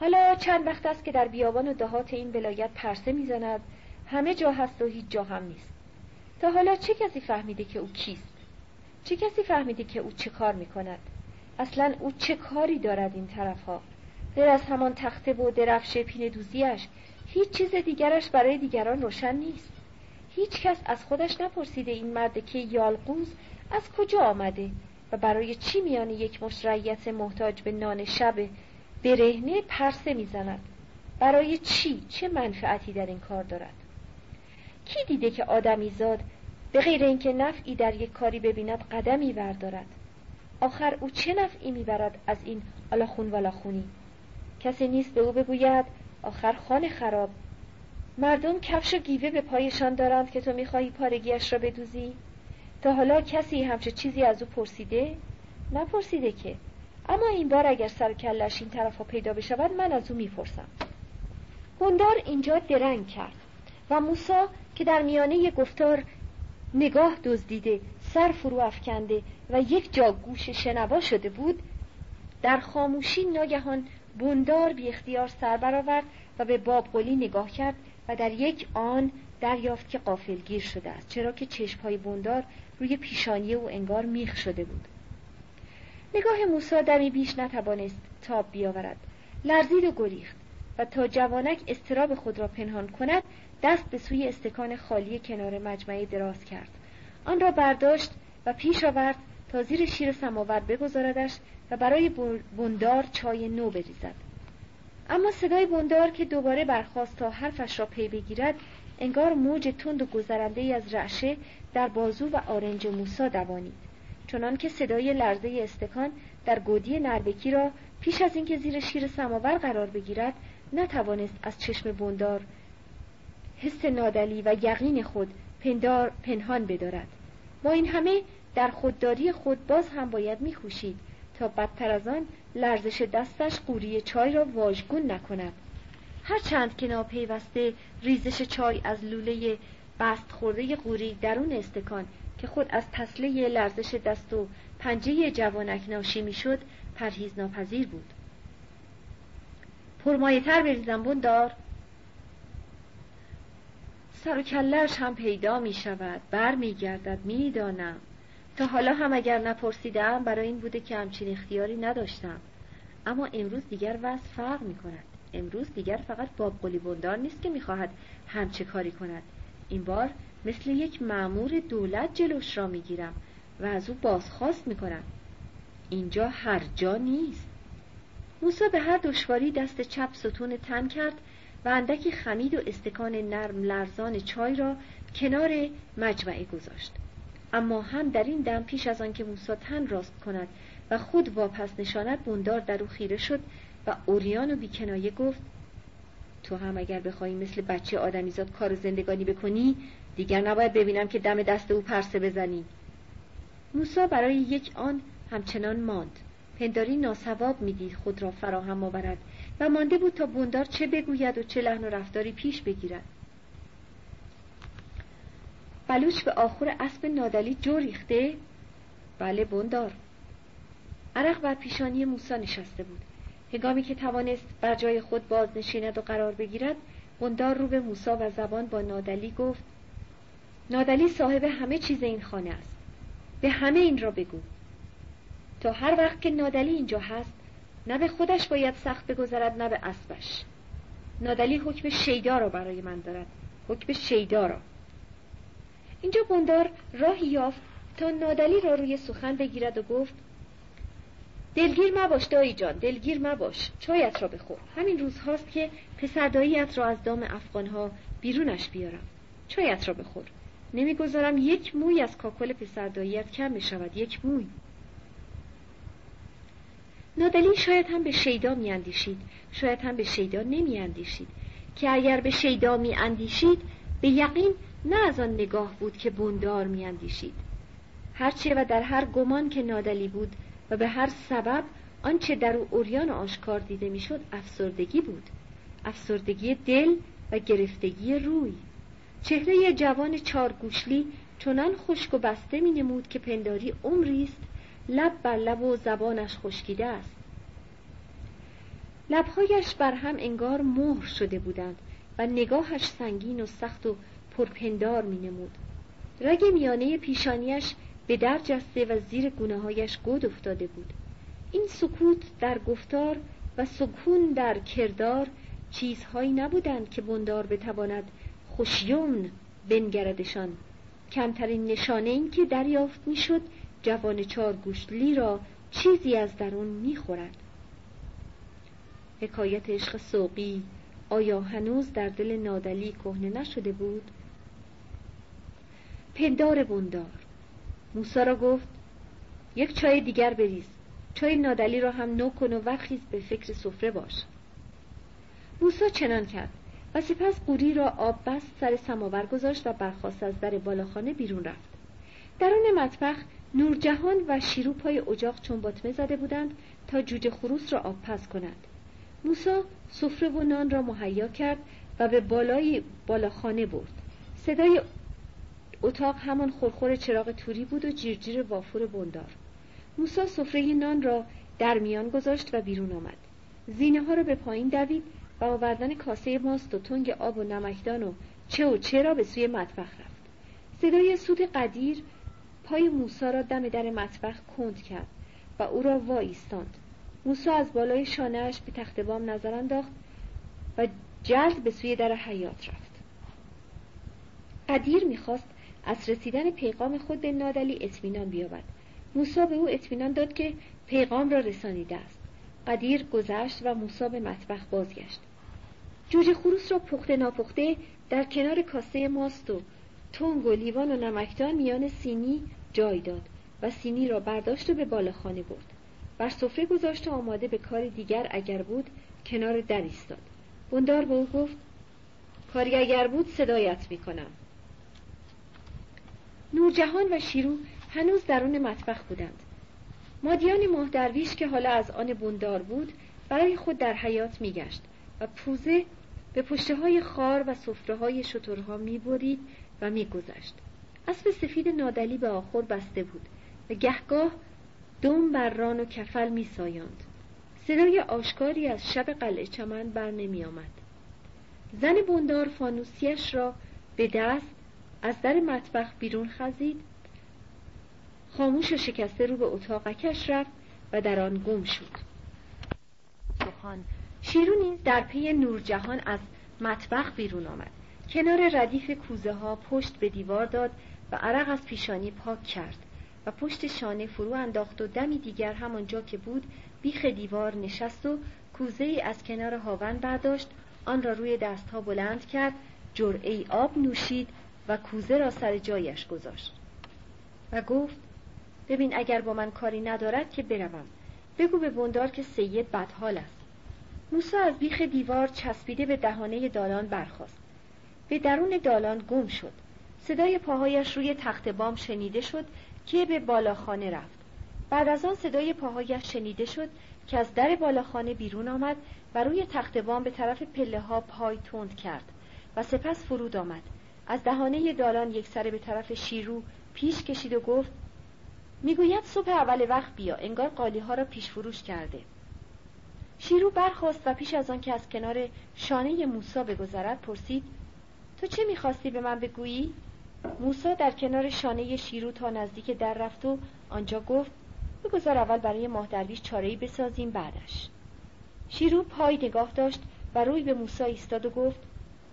حالا چند وقت است که در بیابان و دهات این ولایت پرسه می‌زند همه جا هست و هیچ جا هم نیست. تا حالا چه کسی فهمیده که او کیست؟ چه کسی فهمیده که او چه کار می‌کند؟ اصلا او چه کاری دارد این طرف ها غیر از همان تخته و درفش پینه دوزیش هیچ چیز دیگرش برای دیگران روشن نیست. هیچ کس از خودش نپرسیده این مرد که یالقوز از کجا آمده و برای چی میان یک مشرعیت محتاج به نان شب برهنه پرسه می‌زند؟ برای چی؟ چه منفعتی در این کار دارد؟ کی دیده که آدمی زاد به غیر اینکه نفعی در یک کاری ببیند قدمی بردارد؟ آخر او چه نفعی می‌برد از این آلاخون والاخونی؟ کسی نیست به او بگوید آخر خانه خراب. مردم کفش و گیوه به پایشان دارند که تو می‌خواهی پارگیش را بدوزی؟ تا حالا کسی همچه چیزی از او پرسیده؟ نپرسیده که. اما این بار اگر سر کلش این طرف ها پیدا بشود من از او می‌پرسم. هندار اینجا درنگ کرد و موسا که در میانه گفتار نگاه دزدیده سر فرو افکنده و یک جا گوش شنوا شده بود در خاموشی ناگهان بندار بی اختیار سر برآورد و به باب قلی نگاه کرد و در یک آن دریافت که قافلگیر شده است چرا که چشمهای بندار روی پیشانی او انگار میخ شده بود. نگاه موسی دمی بیش نتوانست تاب بیاورد. لرزید و گریخت و تا جوانک استراب خود را پنهان کند دست به سوی استکان خالی کنار مجمعه دراز کرد. آن را برداشت و پیش آورد تا زیر شیر سماور بگذاردش و برای بندار چای نو بریزد. اما صدای بندار که دوباره برخواست تا حرفش را پی بگیرد انگار موج تند و گذرنده از رعشه در بازو و آرنج موسا دوانید. چنان که صدای لرزه استکان در گودی نربکی را پیش از اینکه زیر شیر سماور قرار بگیرد نتوانست از چشم بندار حس نادلی و یقین خود پندار پنهان بدارد. با این همه در خودداری خود باز هم باید میکوشید تا بدتر از آن لرزش دستش قوری چای را واژگون نکند. هرچند که ناپیوسته ریزش چای از لوله بست خورده قوری درون استکان که خود از تسله لرزش دست و پنجه جوانک ناشی می‌شد پرهیز ناپذیر بود. پرمایه تر بریزم دار سر و کلش هم پیدا می شود بر می گردد می دانم تا حالا هم اگر نپرسیدم برای این بوده که همچین اختیاری نداشتم. اما امروز دیگر وضع فرق می کند امروز دیگر فقط باب قلی بندار نیست که می‌خواهد همچه کاری کند. این بار مثل یک معمور دولت جلوش را می‌گیرم و از او بازخواست می‌کنم. اینجا هر جا نیست. موسا به هر دشواری دست چپ ستون تن کرد و اندکی خمید و استکان نرم لرزان چای را کنار مجمعه گذاشت. اما هم در این دم پیش از آنکه موسا تن راست کند و خود واپس نشاند بوندار در او خیره شد و اوریان و بیکنایه گفت تو هم اگر بخواهی مثل بچه آدمیزاد کار زندگانی بکنی دیگر نباید ببینم که دم دست او پرسه بزنی. موسا برای یک آن همچنان ماند. پنداری ناسواب می‌دید خود را فراهم آورد. و مانده بود تا بوندار چه بگوید و چه لحن و رفتاری پیش بگیرد. بلوچ به آخر اسب نادلی جو ریخته. بله بوندار. عرق بر پیشانی موسا نشسته بود. هنگامی که توانست بر جای خود باز نشیند و قرار بگیرد بندار رو به موسا و زبان با نادلی گفت نادلی صاحب همه چیز این خانه است. به همه این را بگو. تا هر وقت که نادلی اینجا هست نه به خودش باید سخت بگذرد نه به اسبش. نادلی حکم شیدا را برای من دارد. حکم شیدا را اینجا بندار راهی یافت تا نادلی را روی سخن بگیرد و گفت دلگیر مباش دایی جان دلگیر مباش چایت را بخور. همین روز هاست که پسرداییت را از دام افغانها بیرونش بیارم. چایت را بخور. نمی‌گذارم یک موی از کاکل پسرداییت کم بشود یک موی. نادلی شاید هم به شیدا میاندیشید. شاید هم به شیدا نمیاندیشید. که اگر به شیدا میاندیشید به یقین نه از آن نگاه بود که بندار میاندیشید. هرچه و در هر گمان که نادلی بود و به هر سبب آنچه در او اوریان آشکار دیده می‌شد افسردگی بود. افسردگی دل و گرفتگی روی. چهره جوان چارگوشلی چنان خشک و بسته می نمود که پنداری عمری است لب بر لب و زبانش خشکیده است. لبهایش بر هم انگار مهر شده بودند و نگاهش سنگین و سخت و پرپندار می نمود رگ میانه پیشانیش به در جسته و زیر گونه هایش گود افتاده بود. این سکوت در گفتار و سکون در کردار چیزهایی نبودند که بندار بتواند خوشیون بنگردشان. کمترین نشانه این که دریافت می‌شد جوان چارگوشلی را چیزی از درون می‌خورد. حکایت عشق سوقی آیا هنوز در دل نادلی کهنه نشده بود؟ پندار بندار. موسا را گفت یک چای دیگر بریز. چای نادلی را هم نو کن و وخیز به فکر سفره باش. موسا چنان کرد و سپس قوری را آب بست سر سماور گذاشت و برخواست از در بالاخانه بیرون رفت. درون مطبخ نورجهان و شیرو پای اجاق چون باطمه زده بودند تا جوجه خروس را آب پس کنند. موسا سفره و نان را مهیا کرد و به بالای بالاخانه برد. صدای اتاق همان خورخور چراغ توری بود و جیرجیر وافور بندار. موسا سفره نان را در میان گذاشت و بیرون آمد. زینه ها را به پایین دوید و آوردن کاسه ماست و تنگ آب و نمکدان و چه و چه را به سوی مطبخ رفت. صدای سود قدیر پای موسا را دم در مطبخ کند کرد و او را وا ایستاند موسا از بالای شانهاش به تخت بام نظر انداخت و جلد به سوی در حیات رفت. قدیر می‌خواست از رسیدن پیغام خود به نادلی اطمینان بیابد. موسا به او اطمینان داد که پیغام را رسانیده است. قدیر گذشت و موسا به مطبخ بازگشت. جوجه خروس را پخته ناپخته در کنار کاسه ماست و تنگ و لیوان و نمکدان میان سینی جای داد و سینی را برداشت و به بالاخانه برد. بر سفره گذاشت و آماده به کار دیگر اگر بود کنار در ایستاد. بندار به او گفت کاری اگر بود صدایت می‌کنم. نورجهان و شیرو هنوز درون مطبخ بودند. مادیان مهدرویش که حالا از آن بوندار بود برای خود در حیات میگشت و پوزه به پشته های خار و صفره های شترها می‌برید و میگذشت. اسب سفید نادلی به آخر بسته بود. و گهگاه دم بر ران و کفل میسایاند. صدای آشکاری از شب قلعه چمن بر نمی آمد. زن بندار فانوسیش را به دست از در مطبخ بیرون خزید. خاموش و شکسته رو به اتاقکش رفت و در آن گم شد. سخان شیرو نیز در پی نورجهان از مطبخ بیرون آمد. کنار ردیف کوزه ها پشت به دیوار داد و عرق از پیشانی پاک کرد و پشت شانه فرو انداخت و دمی دیگر همانجا که بود بیخ دیوار نشست و کوزه ای از کنار هاون برداشت آن را روی دستها بلند کرد جرعه آب نوشید و کوزه را سر جایش گذاشت. و گفت ببین اگر با من کاری ندارد که بروم. بگو به بندار که سید بدحال است. موسا از بیخ دیوار چسبیده به دهانه دالان برخاست. به درون دالان گم شد. صدای پاهایش روی تخت بام شنیده شد که به بالاخانه رفت. بعد از آن صدای پاهایش شنیده شد که از در بالاخانه بیرون آمد و روی تخت بام به طرف پله ها پای تند کرد و سپس فرود آمد. از دهانه دالان یک سره به طرف شیرو پیش کشید و گفت می‌گوید صبح اول وقت بیا انگار قالی ها را پیش فروش کرده. شیرو برخواست و پیش از آن که از کنار شانه موسا بگذرد پرسید تو چه می‌خواستی به من بگویی؟ موسا در کنار شانه شیرو تا نزدیک در رفت و آنجا گفت بگذار اول برای ماه درویش چارهای بسازیم بعدش. شیرو پای نگاه داشت و روی به موسا ایستاد و گفت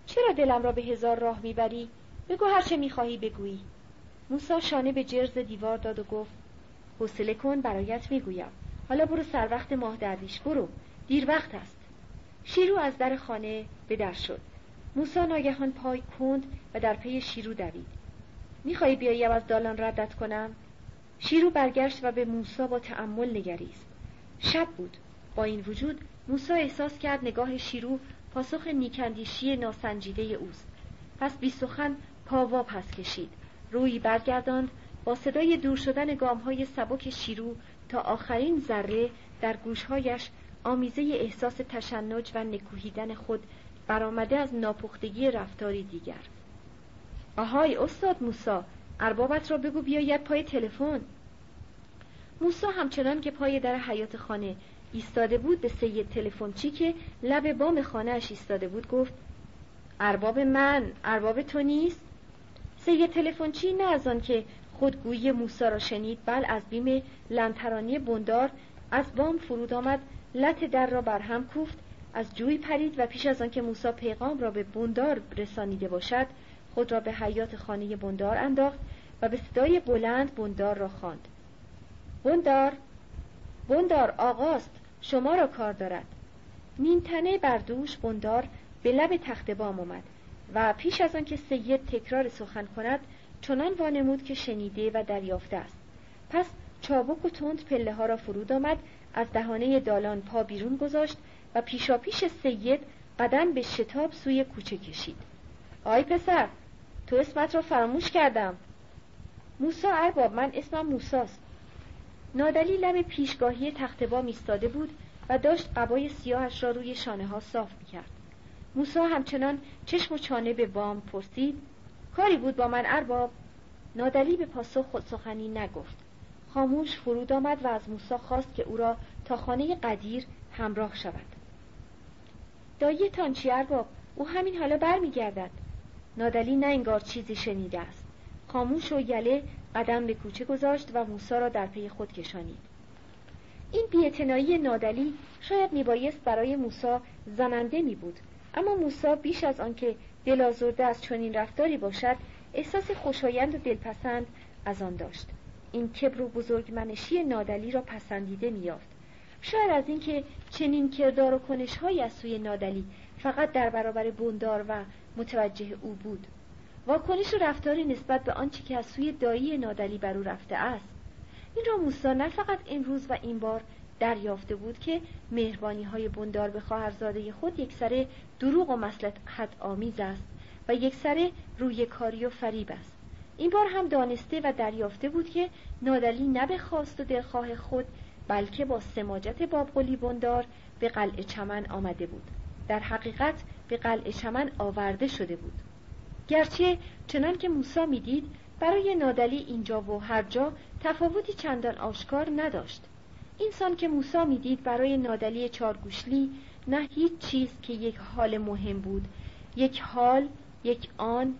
چرا دلم را به هزار راه می‌بری؟ بگو هر چه می‌خواهی بگویی. موسا شانه به جرز دیوار داد و گفت حوصله کن برایت می‌گویم. حالا برو سر وقت ماه درویش برو. دیر وقت است. شیرو از در خانه به در شد. موسا ناگهان پای کند و در پی شیرو دوید. می‌خواهی بیاییم از دالان ردت کنم؟ شیرو برگشت و به موسا با تأمل نگریست. شب بود. با این وجود موسا احساس کرد نگاه شیرو پاسخ نیکندیشی ناسنجیده اوست. پس بی سخن پاوا پس کشید. روی برگرداند. با صدای دور شدن گام های سبک شیرو تا آخرین ذره در گوشهایش آمیزه احساس تشنج و نکوهیدن خود برآمده از ناپختگی رفتاری دیگر. آهای استاد موسا اربابت را بگو بیاید پای تلفن. موسا همچنان که پای در حیات خانه ایستاده بود به سید تلفنچی که لب بام خانهاش ایستاده بود گفت ارباب من ارباب تو نیست؟ سید تلفنچی نه از آن که خودگویی موسا را شنید بل از بیم لنترانی بندار از بام فرود آمد لط در را برهم کوفت. از جوی پرید و پیش از آنکه موسا پیغام را به بندار رسانیده باشد خود را به حیات خانه بندار انداخت و به صدای بلند بندار را خواند. بندار بندار آقاست شما را کار دارد. نیمتنه بر دوش بندار به لب تخت بام آمد و پیش از آنکه سید تکرار سخن کند چنان وانمود که شنیده و دریافته است. پس چابک و تند پله ها را فرود آمد از دهانه دالان پا بیرون گذاشت و پیشاپیش سید قدم به شتاب سوی کوچه کشید. آی پسر تو اسمت را فراموش کردم. موسا ارباب من اسمم موساست. نادلی لب پیشگاهی تخت بام ایستاده بود و داشت قبای سیاهش را روی شانه ها صاف می‌کرد. موسا همچنان چشم و چانه به بام پرسید. کاری بود با من ارباب؟ نادلی به پاسخ خود سخنی نگفت. خاموش فرود آمد و از موسا خواست که او را تا خانه قدیر همراه شود. دایی تانچی ارباب؟ او همین حالا برمیگردد. نادلی نه انگار چیزی شنیده است. خاموش و یله قدم به کوچه گذاشت و موسا را در پی خود کشانید. این بیاعتنایی نادلی شاید میبایست برای موسا زننده می بود اما موسا بیش از آنکه دل آزرده از چنین رفتاری باشد احساس خوشایند و دلپسند از آن داشت. این کبر و بزرگمنشی نادلی را پسندیده میافت شاید از اینکه چنین کردار و کنشهایی از سوی نادلی فقط در برابر بندار و متوجه او بود. واکنش و رفتاری نسبت به آنچه که از سوی دایی نادلی بر او رفته است. این را موسا نه فقط امروز و این بار دریافته بود که مهربانی های بندار به خواهرزاده خود یک سره دروغ و مسلحت آمیز است و یک سره روی کاری و فریب است. این بار هم دانسته و دریافته بود که نادلی نه به خواست و دلخواه خود بلکه با سماجت بابقلی بندار به قلعه چمن آمده بود. در حقیقت به قلعه چمن آورده شده بود. گرچه چنان که موسا می‌دید برای نادلی اینجا و هر جا تفاوتی چندان آشکار نداشت. اینسان که موسا می‌دید برای نادلی چارگوشلی نه هیچ چیز که یک حال مهم بود یک حال یک آن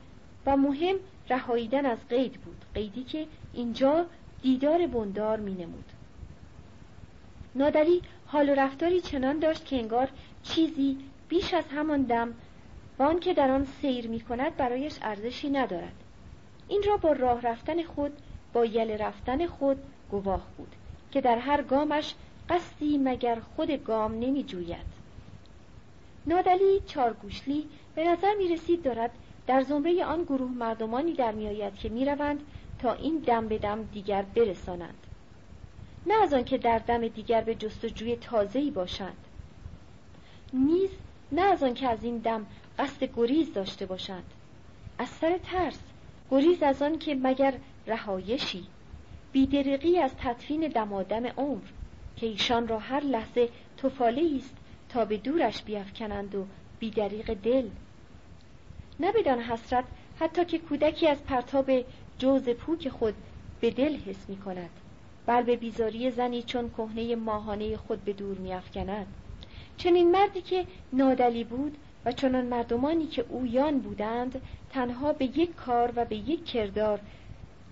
و مهم رهاییدن از قید بود. قیدی که اینجا دیدار بندار می نمود. نادری حال و رفتاری چنان داشت که انگار چیزی بیش از همان دم وان که در آن سیر می کند برایش ارزشی ندارد. این را با راه رفتن خود با یل رفتن خود گواه بود که در هر گامش قصدی مگر خود گام نمی جوید نادلی چارگوشلی به نظر می رسید دارد در زمره آن گروه مردمانی در می آید که می روند تا این دم به دم دیگر برسانند. نه از آنکه در دم دیگر به جستجوی تازه‌ای باشند. نیز نه از آنکه از این دم قصد گریز داشته باشند. از سر ترس گریز از آن که مگر رهایشی. بیدرقی از تطفین دمادم عمر که ایشان را هر لحظه توفاله است تا به دورش بیافکنند و بیدریق دل. نه بدان حسرت حتی که کودکی از پرتاب جوز پوک خود به دل حس می کند بل به بیزاری زنی چون کهنه ماهانه خود به دور میافکند. چنین مردی که نادلی بود و چنان مردمانی که اویان بودند تنها به یک کار و به یک کردار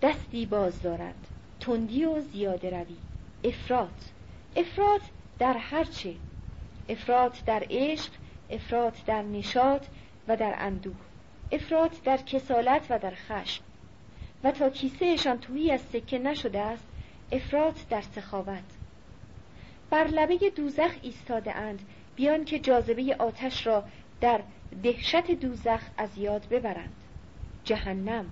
دستی باز دارد تندی و زیاده روی. افراد افراد در هرچه افراد در عشق افراد در نشاط و در اندوه. افراد در کسالت و در خشم. و تا کیسهشان تویی از سکه نشده است افراد در سخاوت. بر لبه دوزخ ایستاده اند بیان که جاذبه آتش را در دهشت دوزخ از یاد ببرند. جهنم.